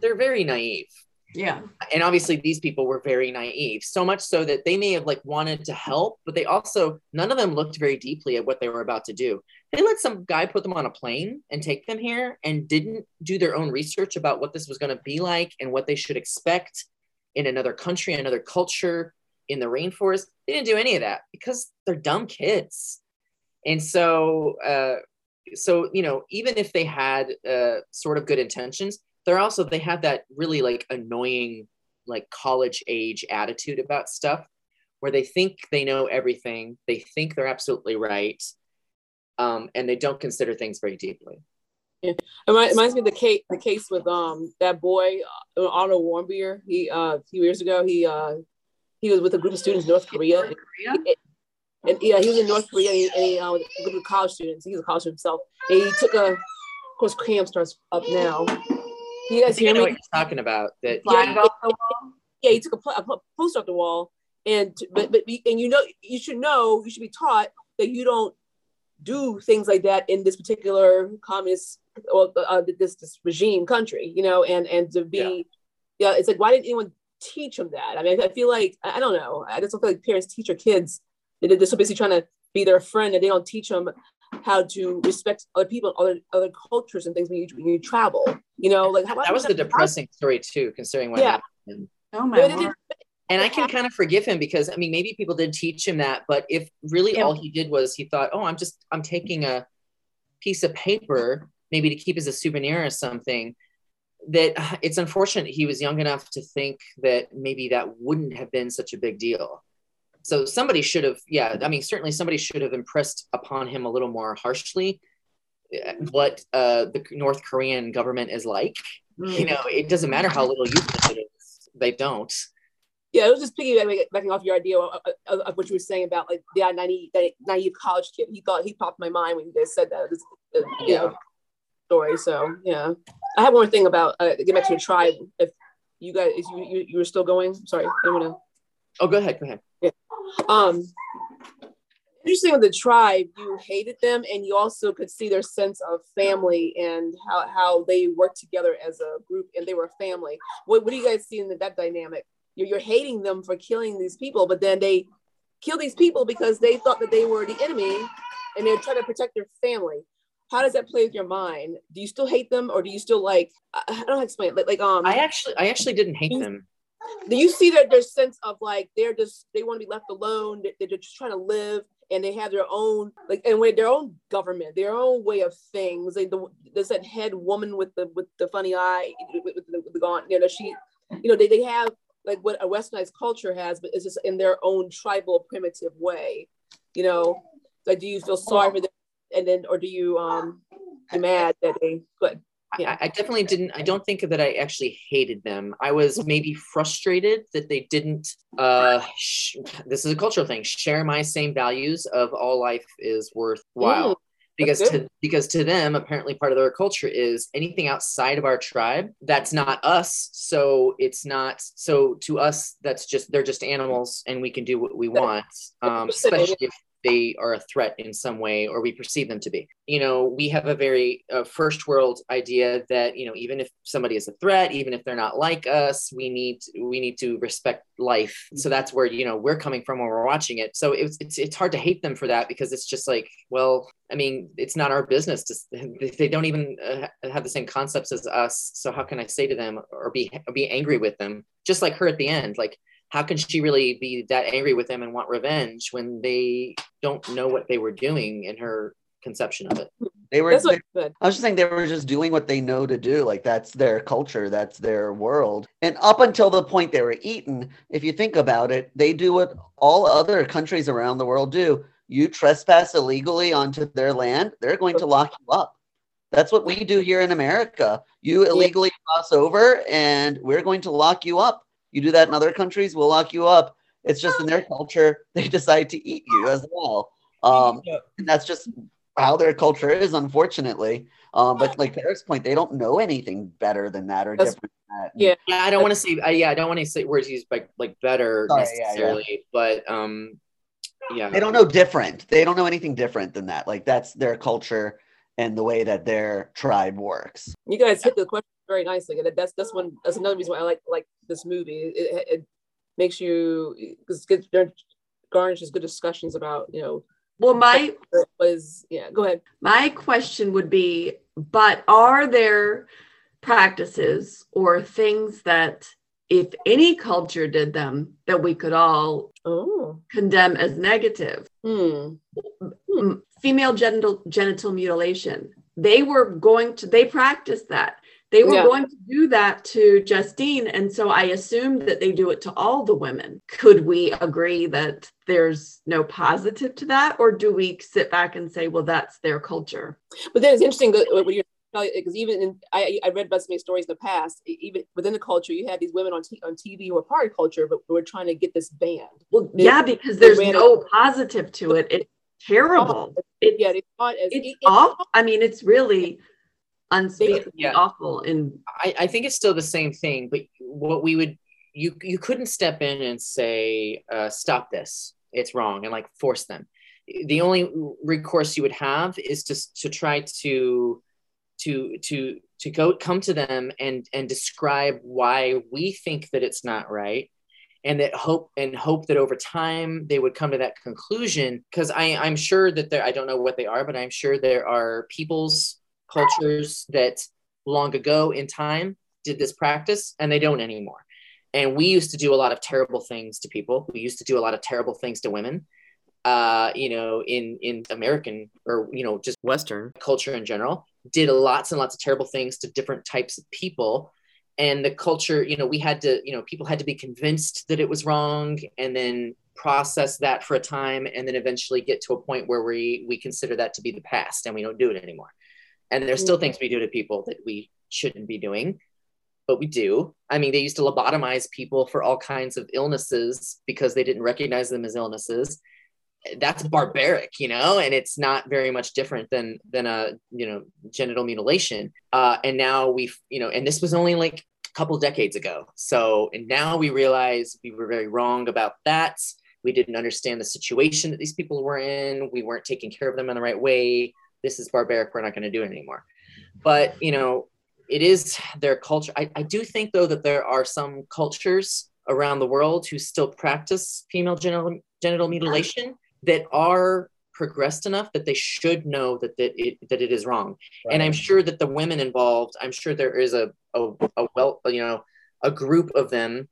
they're very naive Yeah. and obviously these people were very naive so much so that they may have like wanted to help but they also none of them looked very deeply at what they were about to do. They let some guy put them on a plane and take them here and didn't do their own research about what this was going to be like and what they should expect in another country another culture in the rainforest. They didn't do any of that because they're dumb kids. And so uh so you know even if they had uh sort of good intentions they're also they have that really like annoying like college age attitude about stuff where they think they know everything they think they're absolutely right um, and they don't consider things very deeply It reminds me of the case, the case with um that boy uh, Otto Warmbier. He uh a few years ago he uh he was with a group of students in North Korea. And, Korea? and yeah, he was in North Korea and he, and he uh, with a group of college students. He's a college student himself. And he took a, of course, Cam starts up now. You I guys think I hear know what me? you're talking about that the wall. Yeah, he took a, pl- a poster off the wall and but but and you know you should know you should be taught that you don't do things like that in this particular communist or uh, this this regime country, you know, and and to be yeah. yeah, it's like why didn't anyone teach them that? I mean, I feel like I don't know. I just don't feel like parents teach their kids. They're so basically trying to be their friend, and they don't teach them how to respect other people, other other cultures, and things when you when you travel. You know, like how, that was the depressing story too, considering what yeah. happened. Oh my and I can kind of forgive him because I mean maybe people did teach him that, but if really yeah. all he did was he thought, oh, I'm just I'm taking a piece of paper maybe to keep as a souvenir or something. That uh, it's unfortunate he was young enough to think that maybe that wouldn't have been such a big deal. So somebody should have, yeah, I mean, certainly somebody should have impressed upon him a little more harshly uh, what uh, the North Korean government is like. Mm. You know, it doesn't matter how little you it is; they don't yeah, it was just piggybacking off your idea of, of, of, what you were saying about like the naive, naive college kid. He thought he popped my mind when you guys said that. This, uh, you know, story. So yeah, I have one thing about uh, get back to the tribe. If you guys, you you, you were still going, sorry, I want to. Oh, go ahead. Go ahead. Um, interesting with the tribe, you hated them, and you also could see their sense of family and how how they worked together as a group, and they were a family. What what do you guys see in the, that dynamic? you're, you're hating them for killing these people, but then they kill these people because they thought that they were the enemy and they're trying to protect their family. How does that play with your mind? Do you still hate them or do you still like, I, I don't know how to explain it. Like, like, um, I actually, I actually didn't hate them. Do you see that their sense of like, they're just, they want to be left alone. They're just trying to live and they have their own like and with their own government, their own way of things. Like the there's that head woman with the with the funny eye with, with the, with the gaunt, you know, she, you know, they, they have like what a westernized culture has, but it's just in their own tribal primitive way. You know, like do you feel sorry for them, and then or do you um be mad that they? But yeah, I, I definitely didn't. I don't think that I actually hated them. I was maybe frustrated that they didn't. Uh, sh- this is a cultural thing. Share my same values of all life is worthwhile. Mm because to because to them apparently part of their culture is anything outside of our tribe that's not us so it's not so to us that's just they're just animals and we can do what we want um, especially if they are a threat in some way or we perceive them to be. You know we have a very uh, first world idea that you know even if somebody is a threat even if they're not like us we need we need to respect life. So that's where you know we're coming from when we're watching it. So it's it's, it's hard to hate them for that because it's just like well i mean it's not our business to, they don't even uh, have the same concepts as us. So how can i say to them or be or be angry with them? Just like her at the end like how can she really be that angry with them and want revenge when they don't know what they were doing in her conception of it? They were. They, I was just saying they were just doing what they know to do. Like that's their culture, that's their world. And up until the point they were eaten, if you think about it, they do what all other countries around the world do. You trespass illegally onto their land, they're going to lock you up. That's what we do here in America. You illegally cross over, and we're going to lock you up. You do that in other countries, we'll lock you up. It's just in their culture, they decide to eat you as well. Um, and that's just how their culture is, unfortunately. Um, but like Eric's point, they don't know anything better than that or that's, different than that. Yeah, yeah. I don't want to say, uh, yeah, I don't want to say words used like like better Sorry, necessarily, yeah, yeah. but um, yeah, they don't know different. They don't know anything different than that. Like that's their culture and the way that their tribe works. You guys hit the question very nicely. And that's that's one that's another reason why I like like this movie. It, it makes you because there garnishes good discussions about you know. Well, my was yeah. Go ahead. My question would be, but are there practices or things that if any culture did them that we could all oh. condemn as negative hmm. female genital genital mutilation they were going to they practiced that they were yeah. going to do that to Justine. And so I assumed that they do it to all the women. Could we agree that there's no positive to that? Or do we sit back and say, well, that's their culture? But then it's interesting what you're because even in, I, I read resume stories in the past, even within the culture, you had these women on, t- on TV who are part of culture, but we're trying to get this banned. Well, yeah, because there's no it. positive to it. It's terrible. It, yeah, it's, it's it, awful. I mean, it's really unspeakably yeah. awful. And I, I think it's still the same thing, but what we would you you couldn't step in and say uh, stop this it's wrong and like force them the only recourse you would have is to to try to to to to go come to them and and describe why we think that it's not right and that hope and hope that over time they would come to that conclusion because i i'm sure that there i don't know what they are but i'm sure there are peoples cultures that long ago in time did this practice and they don't anymore. And we used to do a lot of terrible things to people. We used to do a lot of terrible things to women uh, you know in in american or you know just western. culture in general did lots and lots of terrible things to different types of people. And the culture you know we had to you know people had to be convinced that it was wrong and then process that for a time and then eventually get to a point where we we consider that to be the past and we don't do it anymore and there's still things we do to people that we shouldn't be doing but we do. I mean they used to lobotomize people for all kinds of illnesses because they didn't recognize them as illnesses. That's barbaric you know and it's not very much different than than a you know genital mutilation. Uh, and now we've you know and this was only like a couple decades ago. So and now we realize we were very wrong about that. We didn't understand the situation that these people were in. We weren't taking care of them in the right way this is barbaric we're not going to do it anymore but you know it is their culture I, I do think though that there are some cultures around the world who still practice female genital, genital mutilation that are progressed enough that they should know that, that it that it is wrong right. and i'm sure that the women involved i'm sure there is a, a, a well you know a group of them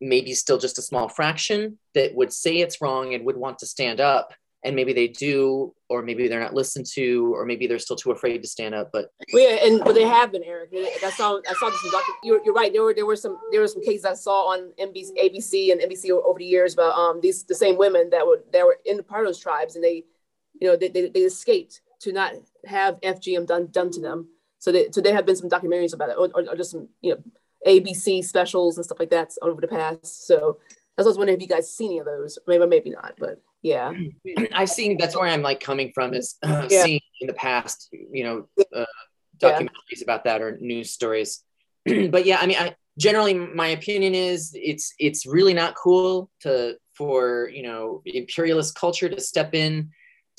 maybe still just a small fraction that would say it's wrong and would want to stand up and maybe they do or maybe they're not listened to or maybe they're still too afraid to stand up but well, yeah and but they have been eric. I saw i saw this docu- you're, you're right. There were there were some there were some cases i saw on NBC, abc and nbc over the years about um these the same women that were that were in part of those tribes and they you know they, they, they escaped to not have fgm done done to them. So they so there have been some documentaries about it or, or, or just some you know abc specials and stuff like that over the past. So I was wondering if you guys seen any of those. Maybe, maybe not, but yeah i've seen that's where i'm like coming from is uh, yeah. seeing in the past you know uh, documentaries yeah. about that or news stories but yeah i mean i generally my opinion is it's it's really not cool to for you know imperialist culture to step in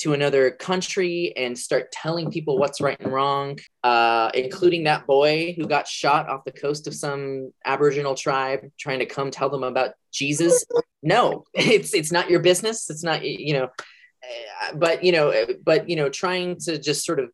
to another country and start telling people what's right and wrong, uh, including that boy who got shot off the coast of some Aboriginal tribe trying to come tell them about Jesus. No, it's it's not your business. It's not you know, uh, but you know, but you know, trying to just sort of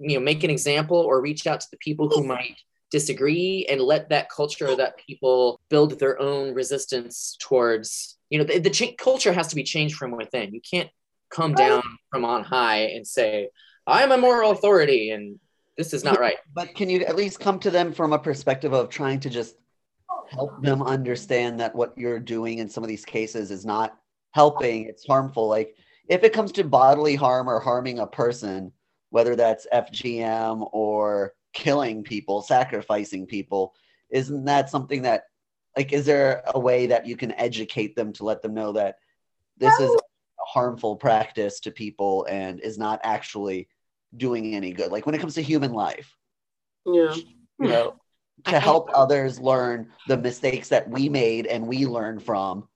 you know make an example or reach out to the people who might disagree and let that culture that people build their own resistance towards you know the, the ch- culture has to be changed from within you can't come down from on high and say, I'm a moral authority and this is not right. But can you at least come to them from a perspective of trying to just help them understand that what you're doing in some of these cases is not helping, it's harmful. Like if it comes to bodily harm or harming a person, whether that's FGM or killing people, sacrificing people, isn't that something that like is there a way that you can educate them to let them know that this is harmful practice to people and is not actually doing any good. Like when it comes to human life. Yeah. You know, hmm. to help others learn the mistakes that we made and we learn from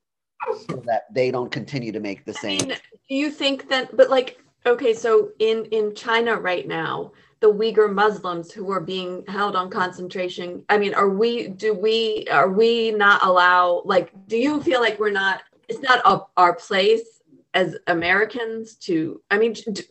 so that they don't continue to make the same. I mean, do you think that but like okay, so in in China right now, the Uyghur Muslims who are being held on concentration, I mean, are we do we are we not allow like do you feel like we're not it's not a, our place as Americans to, I mean, do,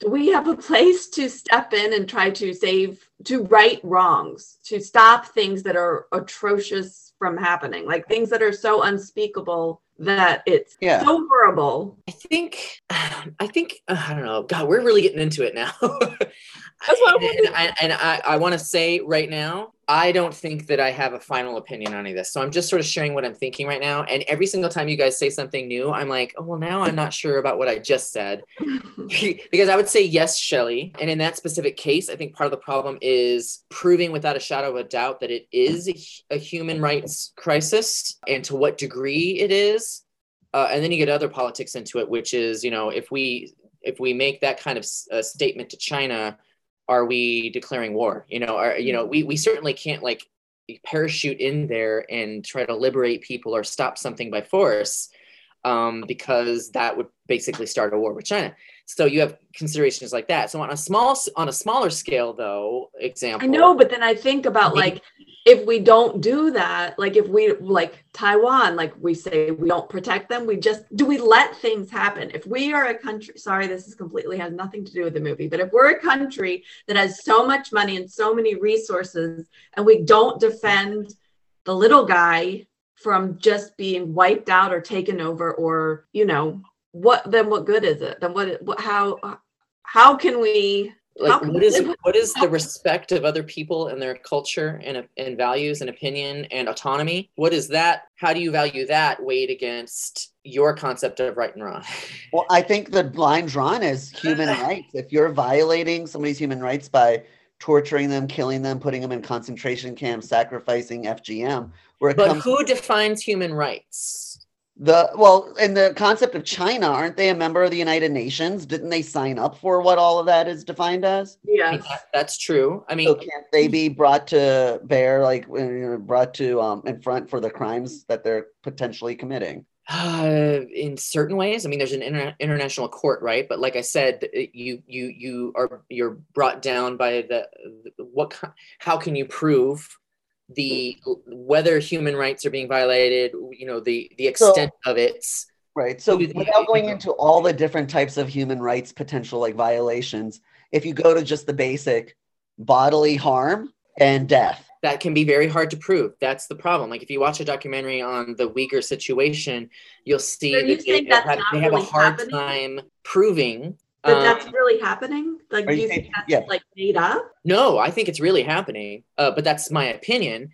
do, we have a place to step in and try to save, to right wrongs, to stop things that are atrocious from happening, like things that are so unspeakable that it's yeah. so horrible. I think, I think, I don't know. God, we're really getting into it now. That's what and, and, I, and I, I want to say right now, I don't think that I have a final opinion on any of this. So I'm just sort of sharing what I'm thinking right now. And every single time you guys say something new, I'm like, oh, well, now I'm not sure about what I just said. because I would say yes, Shelly. And in that specific case, I think part of the problem is proving without a shadow of a doubt that it is a, human rights crisis and to what degree it is. Uh, and then you get other politics into it, which is, you know, if we if we make that kind of statement to China, are we declaring war? You know, are you know, we we certainly can't like parachute in there and try to liberate people or stop something by force um, because that would basically start a war with China. So you have considerations like that. So on a small on a smaller scale, though, example. I know, but then I think about like if we don't do that, like if we like Taiwan, like we say we don't protect them, we just do we let things happen? If we are a country, sorry, this is completely has nothing to do with the movie, but if we're a country that has so much money and so many resources, and we don't defend the little guy from just being wiped out or taken over or you know what then what good is it then what, what how how can we like what is what is the respect of other people and their culture and, and values and opinion and autonomy? What is that? How do you value that weighed against your concept of right and wrong? Well i think the line drawn is human rights. If you're violating somebody's human rights by torturing them killing them putting them in concentration camps sacrificing fgm where but comes- who defines human rights the well in the concept of china aren't they a member of the united nations? Didn't they sign up for what all of that is defined as? Yeah. That's true. I mean so can't they be brought to bear like brought to um in front for the crimes that they're potentially committing? Uh, in certain ways. I mean there's an inter- international court right? But like i said you you you are you're brought down by the what how can you prove the hmm. whether human rights are being violated, you know, the the extent so, of it. Right. So without going into all the different types of human rights potential like violations, if you go to just the basic bodily harm and death. That can be very hard to prove. That's the problem. Like if you watch a documentary on the Uyghur situation, you'll see so that they, have, they have really a hard happening? time proving but um, that's really happening? Like, do you think that's yeah. like made up? No, I think it's really happening. Uh, but that's my opinion.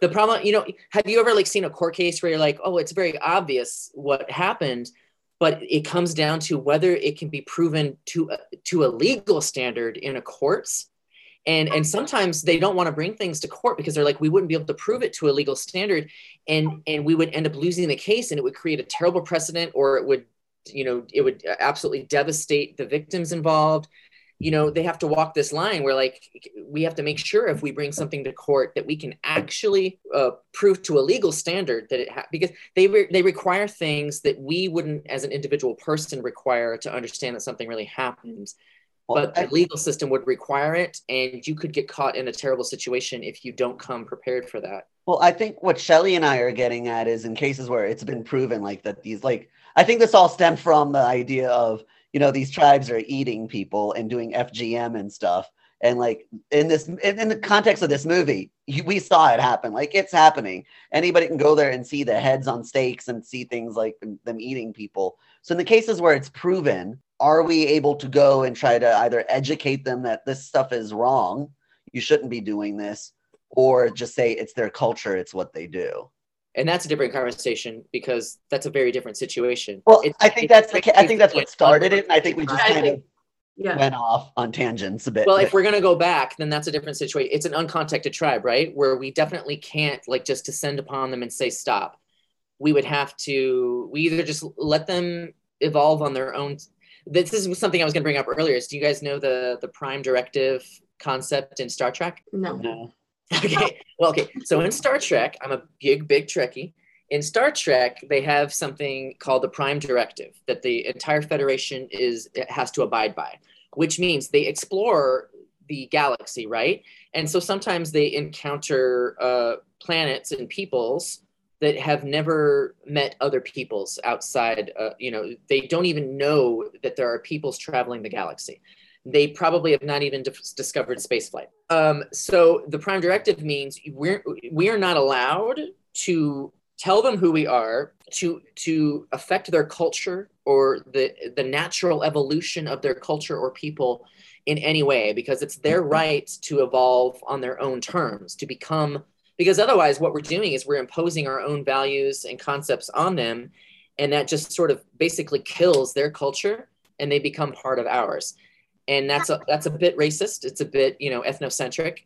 The problem, you know, have you ever like seen a court case where you're like, oh, it's very obvious what happened, but it comes down to whether it can be proven to to a legal standard in a courts. And, and sometimes they don't want to bring things to court because they're like we wouldn't be able to prove it to a legal standard and and we would end up losing the case and it would create a terrible precedent or it would you know it would absolutely devastate the victims involved. You know they have to walk this line where like we have to make sure if we bring something to court that we can actually uh, prove to a legal standard that it ha- because they re- they require things that we wouldn't as an individual person require to understand that something really happened. But the legal system would require it and you could get caught in a terrible situation if you don't come prepared for that. Well i think what shelly and i are getting at is in cases where it's been proven like that these like I think this all stemmed from the idea of, you know, these tribes are eating people and doing FGM and stuff. And like in this, in, the context of this movie, we saw it happen. Like it's happening. Anybody can go there and see the heads on stakes and see things like them eating people. So in the cases where it's proven, are we able to go and try to either educate them that this stuff is wrong, you shouldn't be doing this, or just say it's their culture, it's what they do? And that's a different conversation because that's a very different situation. Well, it's, I think that's the, I think that's what started it. I think we just kind of yeah. went off on tangents a bit. Well, if we're gonna go back, then that's a different situation. It's an uncontacted tribe, right? Where we definitely can't like just descend upon them and say stop. We would have to. We either just let them evolve on their own. This is something I was gonna bring up earlier. Is do you guys know the the Prime Directive concept in Star Trek? No. No. okay. Well, okay. So in Star Trek, I'm a big, big Trekkie. In Star Trek, they have something called the Prime Directive that the entire Federation is has to abide by, which means they explore the galaxy, right? And so sometimes they encounter uh, planets and peoples that have never met other peoples outside. Uh, you know, they don't even know that there are peoples traveling the galaxy they probably have not even dis- discovered spaceflight. Um, so the prime directive means we're we are not allowed to tell them who we are, to to affect their culture or the the natural evolution of their culture or people in any way, because it's their right to evolve on their own terms, to become. Because otherwise, what we're doing is we're imposing our own values and concepts on them, and that just sort of basically kills their culture, and they become part of ours and that's a that's a bit racist. It's a bit you know ethnocentric.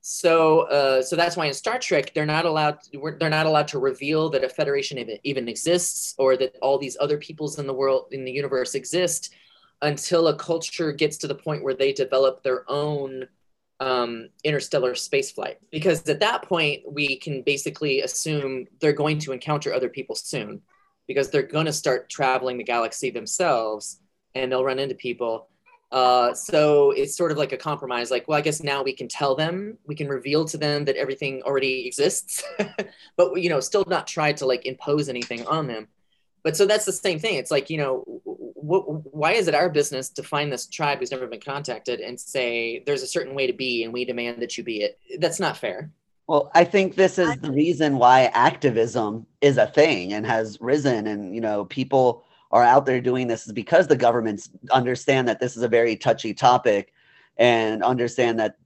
So uh, so that's why in Star Trek they're not allowed they're not allowed to reveal that a federation even, exists or that all these other peoples in the world in the universe exist until a culture gets to the point where they develop their own um, interstellar space flight because at that point we can basically assume they're going to encounter other people soon because they're going to start traveling the galaxy themselves and they'll run into people uh, so it's sort of like a compromise like well i guess now we can tell them we can reveal to them that everything already exists but you know still not try to like impose anything on them. But so that's the same thing. It's like you know wh- why is it our business to find this tribe who's never been contacted and say there's a certain way to be and we demand that you be it? That's not fair. Well i think this is the reason why activism is a thing and has risen and you know people are out there doing this is because the governments understand that this is a very touchy topic and understand that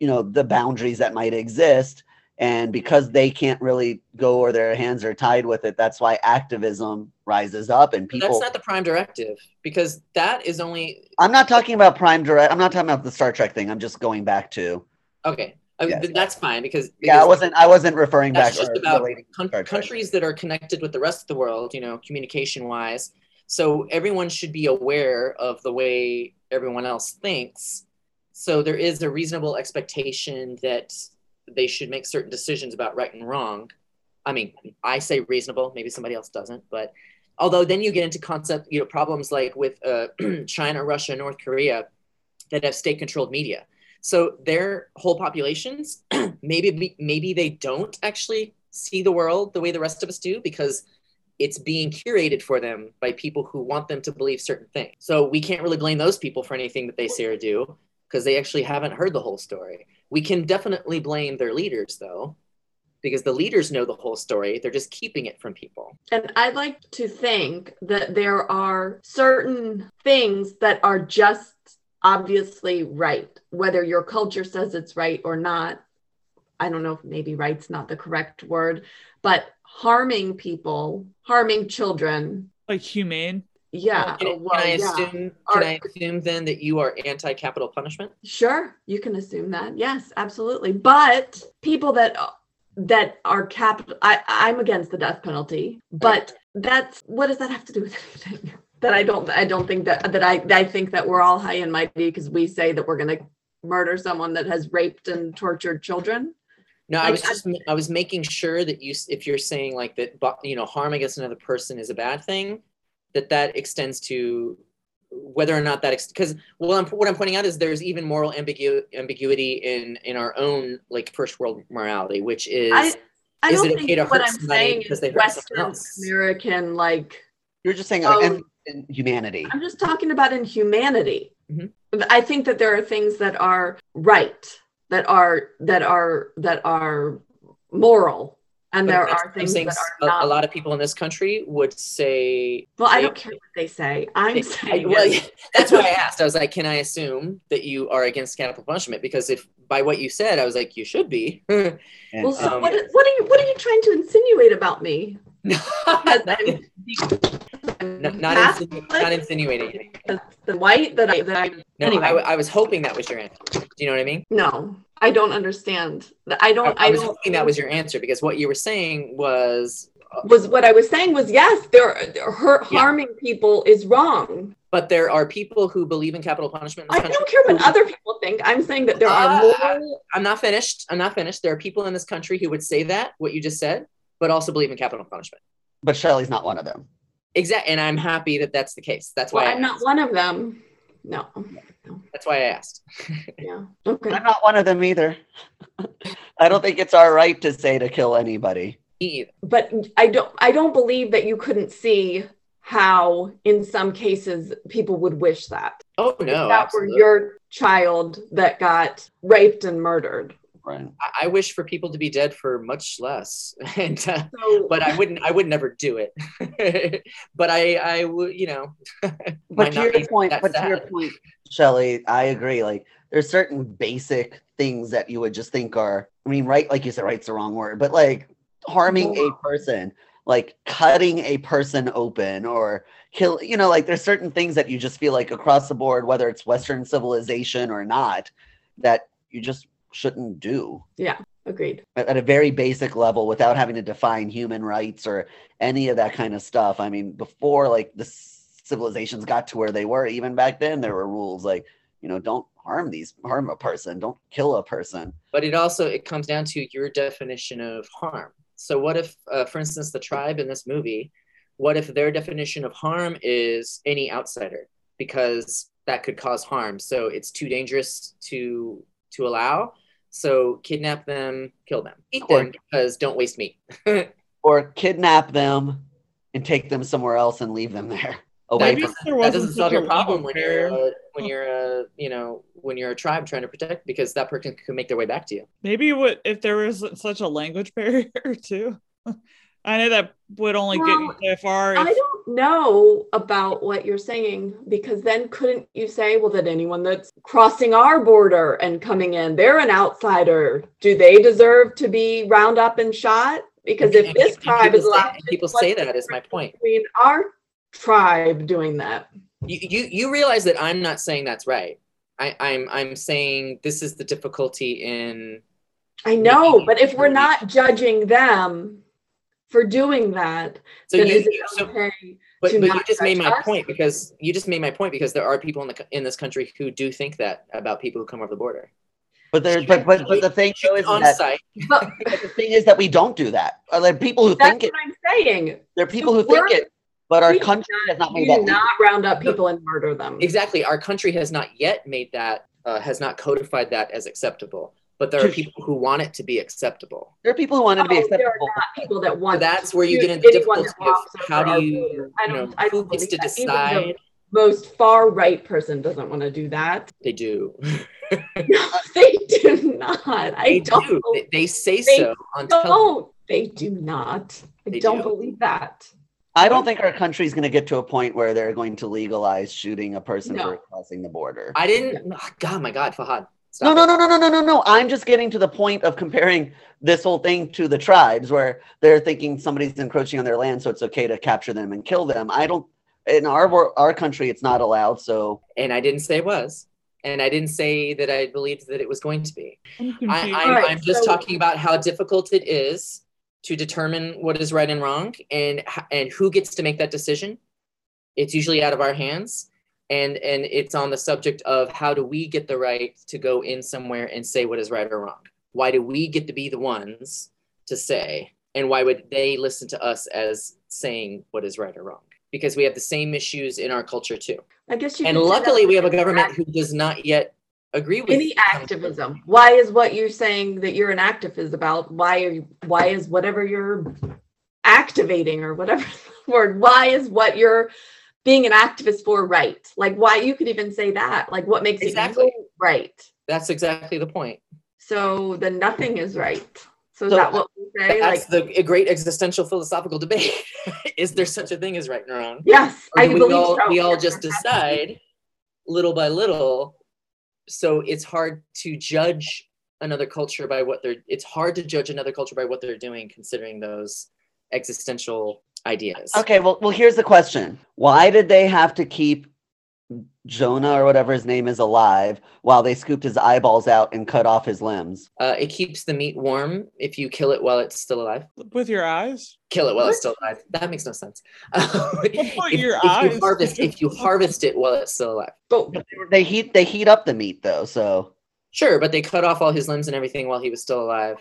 you know the boundaries that might exist and because they can't really go or their hands are tied with it that's why activism rises up and people that's not the prime directive because that is only i'm not talking about prime direct i'm not talking about the star trek thing i'm just going back to okay I mean, Yes. that's fine because, yeah i wasn't i wasn't referring back just about relating to coun- Star Trek. countries that are connected with the rest of the world you know communication wise so everyone should be aware of the way everyone else thinks. So there is a reasonable expectation that they should make certain decisions about right and wrong. I mean i say reasonable maybe somebody else doesn't but although then you get into concept you know problems like with uh, china russia north korea that have state controlled media. So their whole populations maybe maybe they don't actually see the world the way the rest of us do because it's being curated for them by people who want them to believe certain things. So we can't really blame those people for anything that they say or do because they actually haven't heard the whole story. We can definitely blame their leaders though because the leaders know the whole story. They're just keeping it from people. And I'd like to think that there are certain things that are just obviously right, whether your culture says it's right or not. I don't know if maybe right's not the correct word, but harming people, harming children. Like humane. Yeah. Can, well, can I yeah. assume can Are- I assume then that you are anti-capital punishment? Sure, you can assume that. Yes, absolutely. But people that that are capital I I'm against the death penalty, but that's what does that have to do with anything? That I don't I don't think that that I I think that we're all high and mighty because we say that we're going to murder someone that has raped and tortured children. No, I was just I was making sure that you if you're saying like that you know harm against another person is a bad thing, that that extends to whether or not that because well I'm, what I'm pointing out is there's even moral ambigu- ambiguity in in our own like first world morality, which is I I Is don't it okay think to what hurt I'm somebody saying because is they hurt someone Western else? American like you're just saying like, in, in humanity I'm just talking about in humanity. Mhm. I think that there are things that are right, that are that are that are moral, and but there are I'm things saying that a, are not. a lot of people in this country would say well, I don't care what they say. I'm I- saying well, is- that's why I asked. I was like, can I assume that you are against capital punishment? Because if by what you said, I was like, you should be. and, well, so um, what, what are you what are you trying to insinuate about me? not, I'm, not, not, insinu- not insinuating. the white that I that I No, Anyway. I, w- I was hoping that was your answer. Do you know what I mean? no, I don't understand. I I, don't. I I, was don't hoping that was your answer because what you were saying was, uh, was what I was saying was yes, there hurt Yeah. harming people is wrong. but there are people who believe in capital punishment in I this country. don't care what other people think. I'm saying that there are Ah. moral. I'm not finished. I'm not finished. There are people in this country who would say that, what you just said, but also believe in capital punishment. but Shelley's not one of them Exactly. And I'm happy that that's the case. That's why I I'm not one of them. No. That's why I asked. Yeah. Okay. i'm not one of them either i don't think it's our right to say to kill anybody Me either. But I don't. I don't believe that you couldn't see how, in some cases, people would wish that. Oh If no, that were your child that got raped and murdered. Right I- I wish for people to be dead for much less, and uh, So, but I wouldn't. I would never do it. but I, I would, you know. but to your point that but to your point Shelley, i agree like there's certain basic things that you would just think are i mean right like you said right's the wrong word but like harming a person like cutting a person open or kill you know like there's certain things that you just feel like across the board whether it's western civilization or not that you just shouldn't do Yeah, agreed. at, at a very basic level without having to define human rights or any of that kind of stuff. I mean, before like the civilizations got to where they were, even back then there were rules like you know, don't harm these harm a person, don't kill a person. But it also it comes down to your definition of harm. So what if, uh, for instance, the tribe in this movie, what if their definition of harm is any outsider because that could cause harm? So it's too dangerous to to allow. So kidnap them, kill them, eat them because don't waste meat. or kidnap them and take them somewhere else and leave them there. Away that, from that doesn't solve your problem when you're uh, when you're uh, you know when you're a tribe trying to protect because that person could make their way back to you. Maybe what if there was such a language barrier too? I know that would only well, get you so far. If... I don't know about what you're saying because then couldn't you say, well, that anyone that's crossing our border and coming in, they're an outsider. Do they deserve to be round up and shot? Because if this tribe is allowed, people say that is my point. Between our tribe doing that. You, you you realize that I'm not saying that's right. I, I'm I'm saying this is the difficulty in. I know, but if we're not judging them for doing that, so then you, is it so, okay but, but you just made my us? point because you just made my point because there are people in the in this country who do think that about people who come over the border. But there, but, but but the thing is on that, site. But, the thing is that we don't do that. There are people who think it. That's what I'm saying. There are people so who think it, but our country not, has not made that. not round up people and murder them. Exactly, our country has not yet made that. Uh, has not codified that as acceptable. But there are people who want it to be acceptable. There are people who want it to be acceptable. There are not people that want. So that's where you get into difficulty of how do you, I don't, you know, I don't who gets to decide. most far right person doesn't want to do that. They do. no, they do not. I they don't. Do. They, they say they so on don't. Television. They do not. I they don't do. believe that. I don't think our country is going to get to a point where they're going to legalize shooting a person no. for crossing the border. I didn't. Oh, God, my God, Fahad. No, no, no, no, no, no, no, no. I'm just getting to the point of comparing this whole thing to the tribes where they're thinking somebody's encroaching on their land, so it's okay to capture them and kill them. I don't. In our our country, it's not allowed. So. And I didn't say it was and I didn't say that I believed that it was going to be. I, am just so, talking about how difficult it is to determine what is right and wrong and and who gets to make that decision it's usually out of our hands and and it's on the subject of how do we get the right to go in somewhere and say what is right or wrong? Why do we get to be the ones to say and why would they listen to us as saying what is right or wrong? Because we have the same issues in our culture too. I guess you and luckily we have a government who does not yet agree with any activism. Why is what you're saying that you're an activist about? Why are you why is whatever you're activating or whatever word why is what you're being an activist for right. Like why you could even say that? Like what makes exactly. it right? That's exactly the point. So then nothing is right. So, so is that what we say? that's like, the great existential philosophical debate. Is there such a thing as right and wrong? Yes i believe all, so. we all just decide little by little so it's hard to judge another culture by what they're it's hard to judge another culture by what they're doing considering those existential ideas okay well well here's the question why did they have to keep Jonah or whatever his name is alive while they scooped his eyeballs out and cut off his limbs. Uh, it keeps the meat warm if you kill it while it's still alive. With your eyes? Kill it while what? it's still alive. That makes no sense. if, your if eyes. You harvest, if you harvest it while it's still alive. But they heat they heat up the meat though, so sure. But they cut off all his limbs and everything while he was still alive.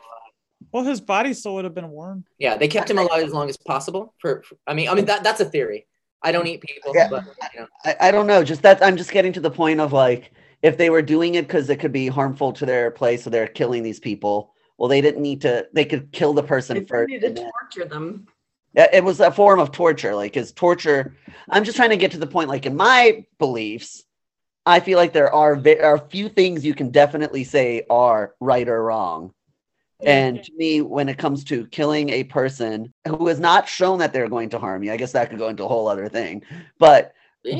Well, his body still would have been warm. Yeah, they kept him alive as long as possible. For, for I mean, I mean that that's a theory. I don't eat people. Yeah, but, you know. I, I don't know. Just that I'm just getting to the point of like if they were doing it because it could be harmful to their place, so they're killing these people. Well, they didn't need to. They could kill the person they first. Need to torture them. It was a form of torture, like is torture. I'm just trying to get to the point. Like in my beliefs, I feel like there are there are a few things you can definitely say are right or wrong. And to me, when it comes to killing a person who has not shown that they're going to harm you, I guess that could go into a whole other thing. But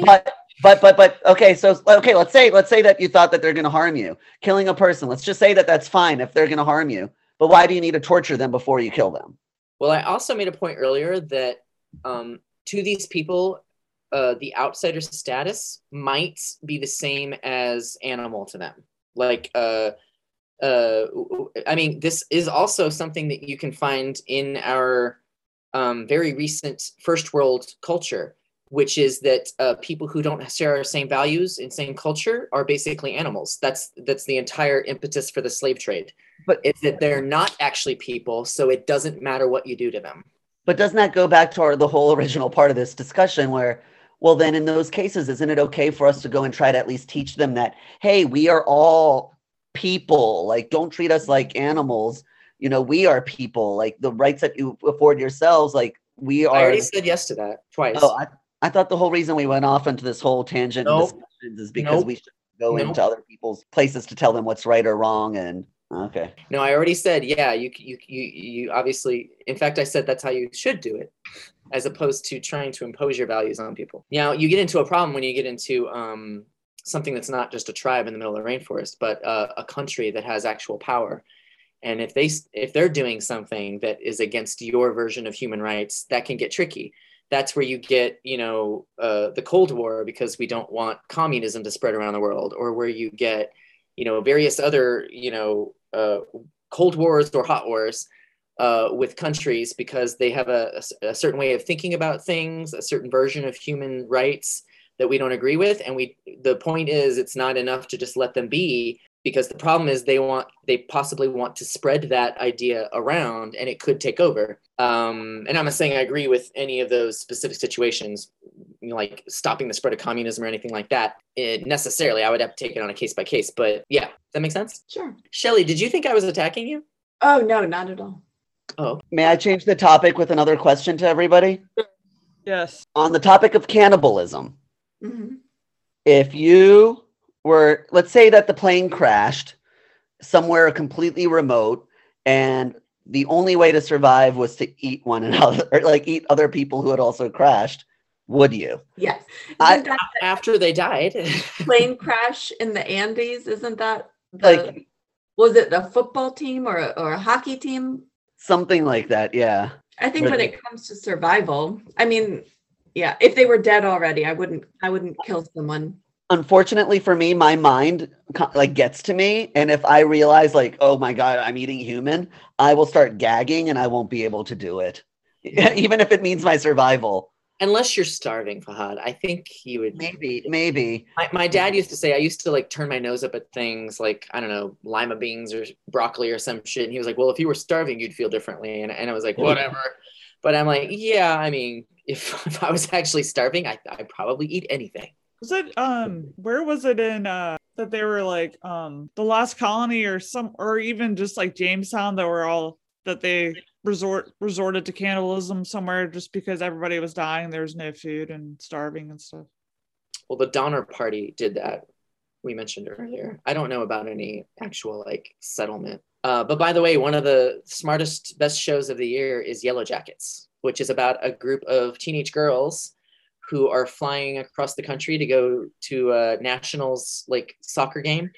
but but but but okay, so okay, let's say let's say that you thought that they're going to harm you. Killing a person, let's just say that that's fine if they're going to harm you. But why do you need to torture them before you kill them? Well, I also made a point earlier that um, to these people, uh, the outsider status might be the same as animal to them. Like uh, uh, I mean, this is also something that you can find in our um, very recent first world culture which is that uh, people who don't share our same values and same culture are basically animals. That's that's the entire impetus for the slave trade. But It's that they're not actually people, so it doesn't matter what you do to them. But doesn't that go back to our, the whole original part of this discussion where, well, then in those cases, isn't it okay for us to go and try to at least teach them that, hey, we are all people. Like, don't treat us like animals. You know, we are people. Like the rights that you afford yourselves, like we are. I already said yes to that twice. Oh, I, I thought the whole reason we went off into this whole tangent Nope. discussions is because Nope. we should go Nope. into other people's places to tell them what's right or wrong. And okay. No, I already said, yeah, you, you, you, you obviously, in fact, I said that's how you should do it, as opposed to trying to impose your values on people. Now, you get into a problem when you get into um, something that's not just a tribe in the middle of the rainforest, but uh, a country that has actual power. And if they if they're doing something that is against your version of human rights, that can get tricky. That's where you get, you know, uh, the Cold War because we don't want communism to spread around the world, or where you get, you know, various other, you know, uh, cold wars or hot wars uh, with countries because they have a, a- a certain way of thinking about things, a certain version of human rights that we don't agree with. And we, the point is, it's not enough to just let them be because the problem is they want, they possibly want to spread that idea around and it could take over. Um, and I'm not saying I agree with any of those specific situations, you know, like stopping the spread of communism or anything like that. It, necessarily, I would have to take it on a case by case. But yeah, does that make sense? Sure. Shelly, did you think I was attacking you? Oh no, not at all. Oh, May I change the topic with another question to everybody? Yes. On the topic of cannibalism, Mhm. if you were, let's say that the plane crashed somewhere completely remote and the only way to survive was to eat one another, or like eat other people who had also crashed, would you? Yes. I- after they died. plane crash in the Andes? Isn't that the, Like was it a football team or a, or a hockey team? something like that, yeah. I think when it comes to survival, I mean, yeah, if they were dead already, I wouldn't I wouldn't kill someone. Unfortunately for me, my mind like gets to me, and if I realize like, oh my god, I'm eating human, I will start gagging, and I won't be able to do it, even if it means my survival. Unless you're starving, Fahad, I think you would. Maybe, maybe. My, my dad used to say I used to like turn my nose up at things like I don't know lima beans or broccoli or some shit, and he was like, "Well, if you were starving, you'd feel differently," and, and I was like, "Whatever." But I'm like, yeah, I mean, if, if I was actually starving, I I'd probably eat anything. Was it um where was it in uh that they were like um the lost colony or some or even just like Jamestown that were all that they resort resorted to cannibalism somewhere just because everybody was dying, there was no food and starving and stuff. Well, the Donner Party did that. We mentioned earlier. I don't know about any actual like settlement. Uh, but by the way, one of the smartest, best shows of the year is Yellowjackets, which is about a group of teenage girls who are flying across the country to go to a nationals like soccer game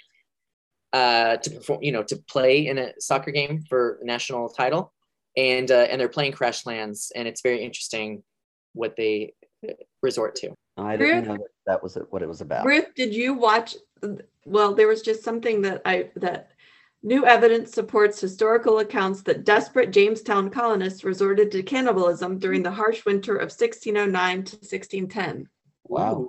uh, to perform, you know, to play in a soccer game for a national title, and uh, and they're playing crash lands, and it's very interesting what they uh, resort to. I didn't Ruth? know that, that was what it was about. Ruth, did you watch well, there was just something that I that new evidence supports historical accounts that desperate Jamestown colonists resorted to cannibalism during the harsh winter of 1609 to 1610. Wow.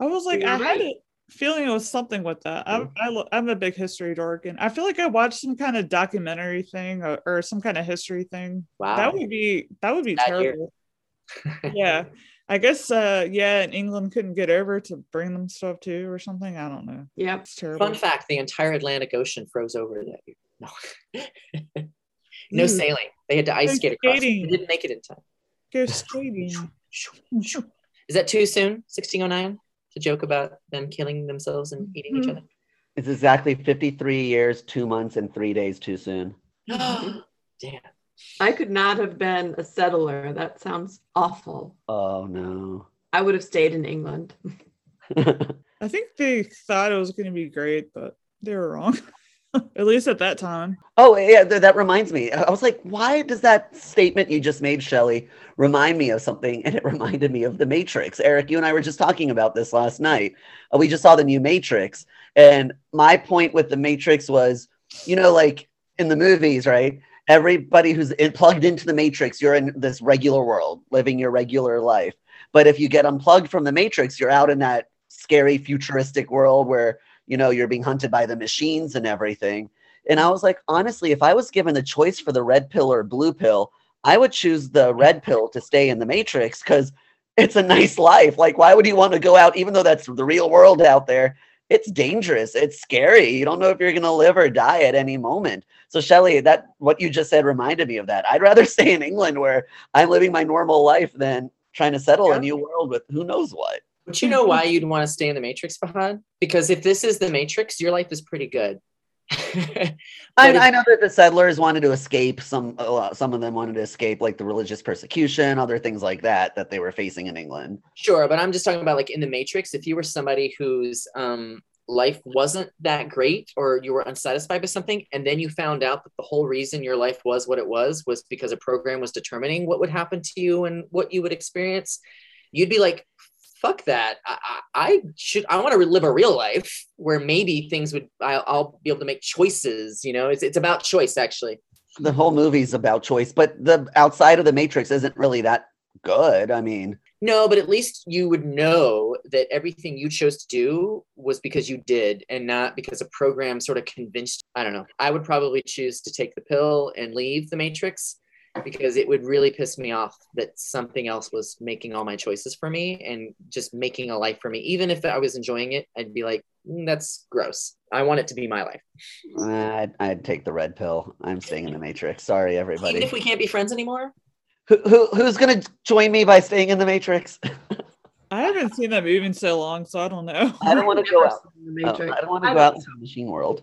I was like, I had a feeling it was something with that. I, I lo- I'm a big history dork, and I feel like I watched some kind of documentary thing or, or some kind of history thing. Wow. That would be that would be That terrible. yeah, I guess. Uh, yeah, and England couldn't get over to bring them stuff too, or something. I don't know. Yeah. It's terrible. Fun fact: the entire Atlantic Ocean froze over that year. No, no Ooh. sailing. They had to ice Go skate across. They skating. didn't make it in time. Go skating. Is that too soon? 1609 to joke about them killing themselves and eating each Mhm. other. It's exactly 53 years, two months, and three days too soon. Damn. I could not have been a settler. That sounds awful. Oh no. I would have stayed in England. I think they thought it was going to be great, but they were wrong. At least at that time. oh yeah, th- that reminds me. I was like, why does that statement you just made, Shelley, remind me of something? And it reminded me of the Matrix. Eric, you and I were just talking about this last night. Uh, we just saw the new Matrix, and my point with the Matrix was, you know, like in the movies, right? Everybody who's in, plugged into the Matrix, you're in this regular world, living your regular life. But if you get unplugged from the Matrix, you're out in that scary futuristic world where you know you're being hunted by the machines and everything. And I was like, honestly, if I was given the choice for the red pill or blue pill, I would choose the red pill to stay in the Matrix because it's a nice life. Like, why would you want to go out, even though that's the real world out there? It's dangerous. It's scary. You don't know if you're going to live or die at any moment. So, Shelly, that what you just said reminded me of that. I'd rather stay in England where I'm living my normal life than trying to settle Yeah. a new world with who knows what. But you know why you'd want to stay in the Matrix, Fahad? Because if this is the Matrix, your life is pretty good. I, I know that the settlers wanted to escape. Some uh, some of them wanted to escape, like the religious persecution, other things like that that they were facing in England. Sure, but I'm just talking about like in the Matrix, if you were somebody whose um life wasn't that great or you were unsatisfied with something and then you found out that the whole reason your life was what it was was because a program was determining what would happen to you and what you would experience, you'd be like fuck that. I, I, should I want to live a real life where maybe things would I'll, I'll be able to make choices, you know. It's it's about choice actually. The whole movie's about choice, but the outside of the Matrix isn't really that good. I mean, No, but at least you would know that everything you chose to do was because you did and not because a program sort of convinced. I don't know. I would probably choose to take the pill and leave the matrix because it would really piss me off that something else was making all my choices for me and just making a life for me. Even if I was enjoying it, I'd be like, "Mm, that's gross. I want it to be my life. I'd, I'd take the red pill. I'm staying in the Matrix. Sorry, everybody. Even if we can't be friends anymore. Who, who who's gonna join me by staying in the Matrix? I haven't seen that movie in so long, so I don't know. I don't want to go out. seen the Oh, I don't want to go out into the machine world.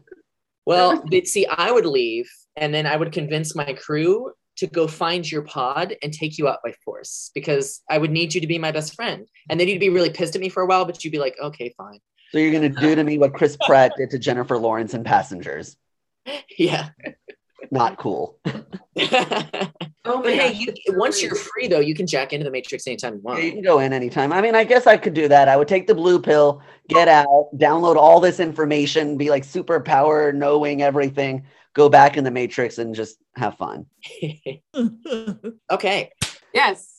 Well, but see, I would leave and then I would convince my crew to go find your pod and take you out by force because I would need you to be my best friend. And then you'd be really pissed at me for a while, but you'd be like, okay, fine. So you're gonna do to me what Chris Pratt did to Jennifer Lawrence in Passengers. Yeah. Not cool. but Oh my hey, you, once you're free though, you can jack into the Matrix anytime you Yeah, you can go in anytime. I mean, I guess I could do that. I would take the blue pill, get out, download all this information, be like superpower, knowing everything, go back in the Matrix and just have fun. okay. Yes.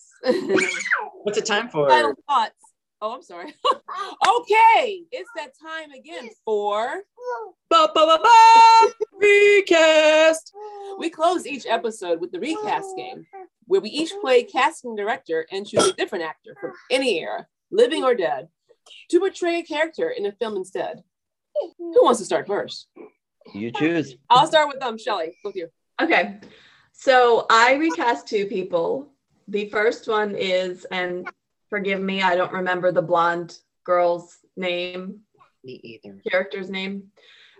What's it time for? Final thoughts. Oh, I'm sorry. okay, it's that time again for Ba, ba, ba, ba! Recast. we close each episode with the recast game, where we each play casting director and choose a different actor from any era, living or dead, to portray a character in a film instead. Who wants to start first? You choose. I'll start with um Shelly. With you. Okay. So I recast two people. The first one is, and forgive me, I don't remember the blonde girl's name, Me either. character's name,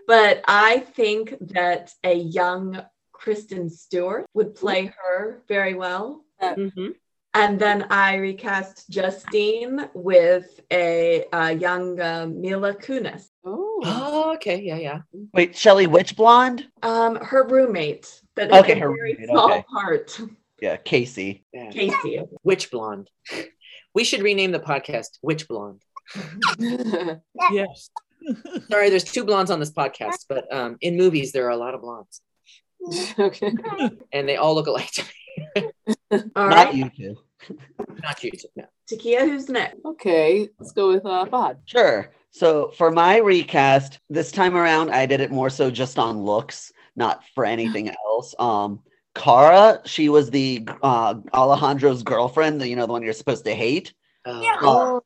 but I think that a young Kristen Stewart would play her very well. Mhm. And then I recast Justine with a, a young uh, Mila Kunis, Oh. Oh, okay. Yeah, yeah. Wait, Shelly, which blonde? um, her roommate. That is Okay, a her very roommate, small okay. part. Yeah, Casey. yeah. Casey. Witch blonde. We should rename the podcast Witch Blonde. yes. Sorry, there's two blondes on this podcast, but um, in movies there are a lot of blondes, okay. and they all look alike. to me. All Not right. you two. Not you, no. Takia, who's next? Okay. Let's go with uh Fahad. Sure. So for my recast, this time around, I did it more so just on looks, not for anything else. Um, Cara, she was the uh, Alejandro's girlfriend, the, you know, the one you're supposed to hate. Uh, Uh,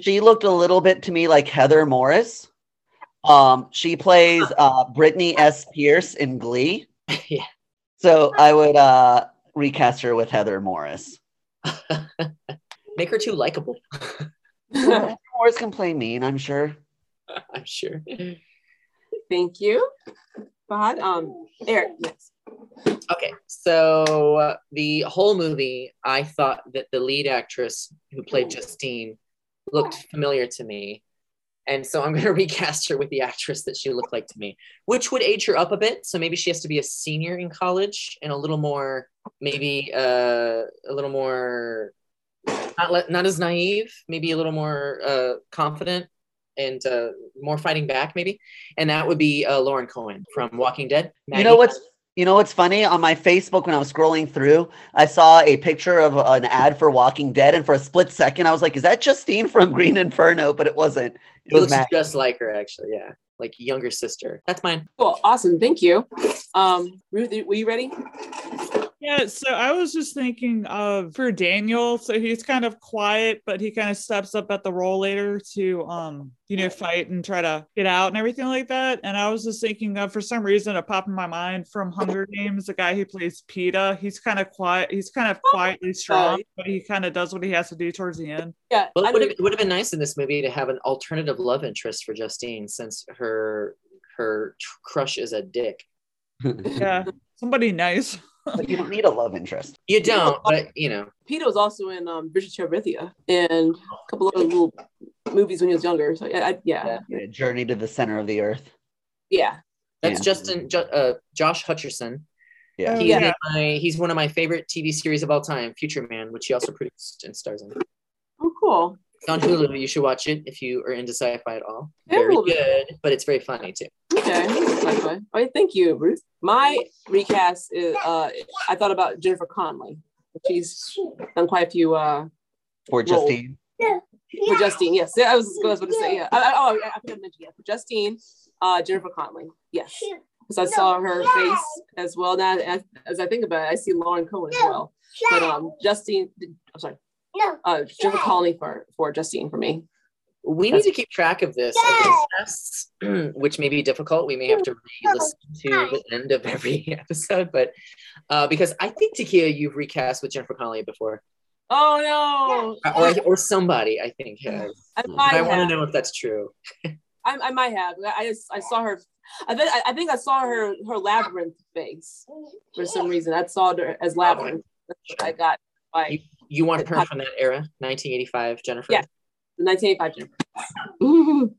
she looked a little bit to me like Heather Morris. Um, she plays uh, Brittany S. Pierce in Glee. yeah. So I would uh, recast her with Heather Morris. Make her too likable. Morris can play mean, I'm sure. I'm sure. Thank you. Fahad. Um Eric next. Okay, so uh, the whole movie, I thought that the lead actress who played Justine looked familiar to me. And so I'm going to recast her with the actress that she looked like to me, which would age her up a bit. So maybe she has to be a senior in college and a little more, maybe uh, a little more, not, le- not as naive, maybe a little more uh, confident and uh, more fighting back, maybe. And that would be uh, Lauren Cohan from Walking Dead. You know what's You know what's funny? On my Facebook, when I was scrolling through, I saw a picture of an ad for Walking Dead, and for a split second, I was like, "Is that Justine from Green Inferno?" But it wasn't. It It was looks Matt. just like her, actually. Yeah, like younger sister. That's mine. Cool. Awesome. Thank you. Um, Ruth, were you ready? Yeah, so I was just thinking of for Daniel, so he's kind of quiet, but he kind of steps up at the role later to um, you know, fight and try to get out and everything like that. And I was just thinking of for some reason it popped in my mind from Hunger Games, the guy who plays Peeta. He's kind of quiet, he's kind of quietly strong, but he kind of does what he has to do towards the end. Yeah. Well, it would have, it would have been nice in this movie to have an alternative love interest for Justine, since her her tr- crush is a dick. Yeah. Somebody nice. But you don't need a love interest. You don't, but you know. Peter was also in um, Bridge to Terabithia and a couple other little movies when he was younger. So yeah, I, yeah, Yeah, Journey to the center of the earth. yeah. That's Yeah. Justin, uh, Josh Hutcherson. Yeah. He's, yeah. my, he's one of my favorite TV series of all time, Future Man, which he also produced and stars in. Oh, cool. It's on Hulu. You should watch it if you are into sci-fi at all. Very little good, but it's very funny too. Okay. Sci-fi. All right. Thank you, Ruth. My recast is uh, I thought about Jennifer Connelly. She's done quite a few uh, For Justine. Yeah. for Justine. Yes, I was going to say yeah. I, I, oh, I forgot to mention yeah. For Justine, uh, Jennifer Connelly. Yes, because I saw her face as well. Now, as, as I think about it, I see Lauren Cohan as well. But um, Justine, I'm sorry. Uh, Jennifer Connelly for for Justine for me. We need to keep track of this, of the tests, which may be difficult. We may have to re-listen to the end of every episode, but uh, because I think Takia, you've recast with Jennifer Connelly before, Oh no, or, or somebody I think has. I But might I want to know if that's true. I, I might have. I I saw her. I think I think I saw her her labyrinth face for some reason. I saw her as labyrinth. That's I got. By You want her from that era, 1985, Jennifer? Yeah. 1985 Jennifer.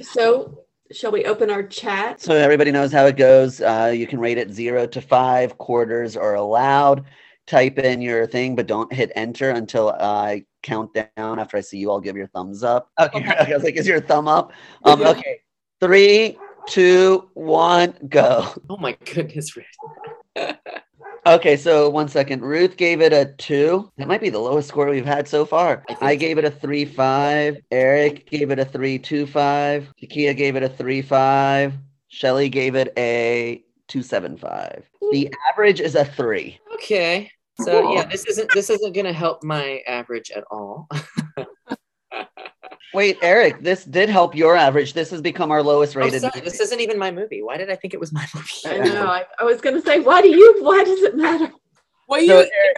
So, shall we open our chat? So everybody knows how it goes. Uh, you can rate it zero to five. Quarters are allowed. Type in your thing, but don't hit enter until I count down. After I see you all give your thumbs up. Okay, Okay. I was like, is your thumb up? Um, okay, three, two, one, go. Oh my goodness, Ruth. Okay, so one second. Ruth gave it a two. That might be the lowest score we've had so far. I I gave it a three five. Eric gave it a three two five. Takia gave it a three five. Shelly gave it a two seven five. The average is a three. Okay. So yeah, this isn't this isn't gonna help my average at all. Wait, Eric, this did help your average. This has become our lowest Oh, rated. sorry, this isn't even my movie. Why did I think it was my movie? I know. I, I was going to say, why do you? Why does it matter? Well, you So, look Eric,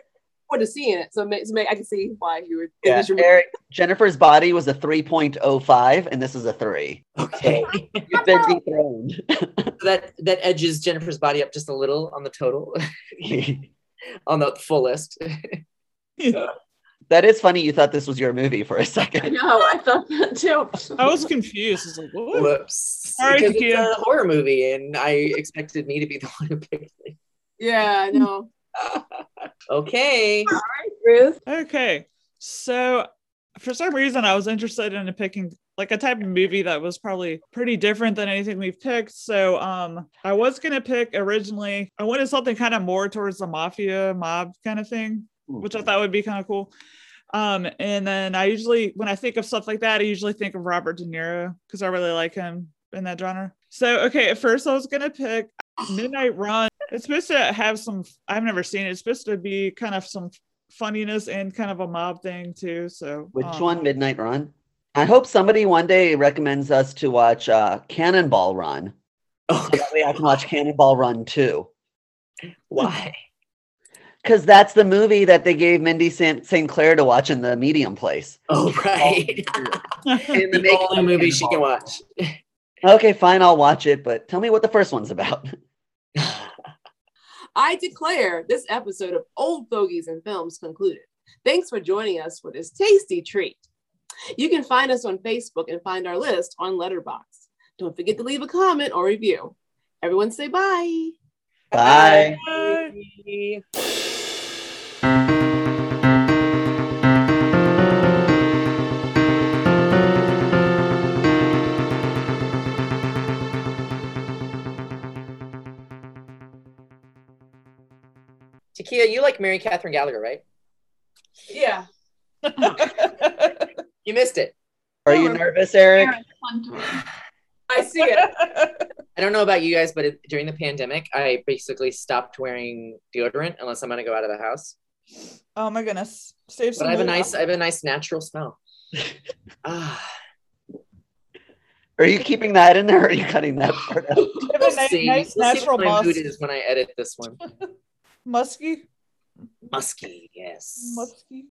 forward to seeing it, so, ma- so ma- I can see why you were. yeah, because you're- Eric, Jennifer's body was a 3.05, and this is a three. Okay. You've been dethroned. that that edges Jennifer's body up just a little on the total, on the full list. That is funny. You thought this was your movie for a second. No, I thought that too. I was confused. I was like, what? Whoops. All right, because it's Takia. a horror movie, and I expected me to be the one who picked it. yeah, I know. Okay. All right, Ruth. Okay. So for some reason I was interested in picking like a type of movie that was probably pretty different than anything we've picked. So um I was gonna pick originally, I wanted something kind of more towards the mafia mob kind of thing, which I thought would be kind of cool. Um, and then I usually when I think of stuff like that, I usually think of Robert De Niro because I really like him in that genre. So okay, at first I was gonna pick Midnight Run. It's supposed to have some I've never seen it. It's supposed to be kind of some funniness and kind of a mob thing too. So Which um, one? Midnight Run. I hope somebody one day recommends us to watch uh, Cannonball Run. Oh, So that way I can watch Cannonball Run too. why? Because that's the movie that they gave Mindy St. St. Clair to watch in the medium place. Oh, right. In the the makeup only movie she can watch. Okay, fine, I'll watch it, but tell me what the first one's about. I declare this episode of Old Fogies and Films concluded. Thanks for joining us for this tasty treat. You can find us on Facebook and find our list on Letterboxd. Don't forget to leave a comment or review. Everyone say bye. Bye. Takia, you like Mary Catherine Gallagher, right? Yeah. You missed it. Are you nervous, Eric? Aaron's fun to her. I see it. I don't know about you guys, but it, during the pandemic, I basically stopped wearing deodorant unless I'm gonna go out of the house. oh my goodness. Save But some I have a lube. nice, I have a nice natural smell. ah, Are you keeping that in there or are you cutting that part out? I have we'll a nice, see. nice We'll see natural what my mood musk. is when I edit this one. Musky. Musky, yes. Musky.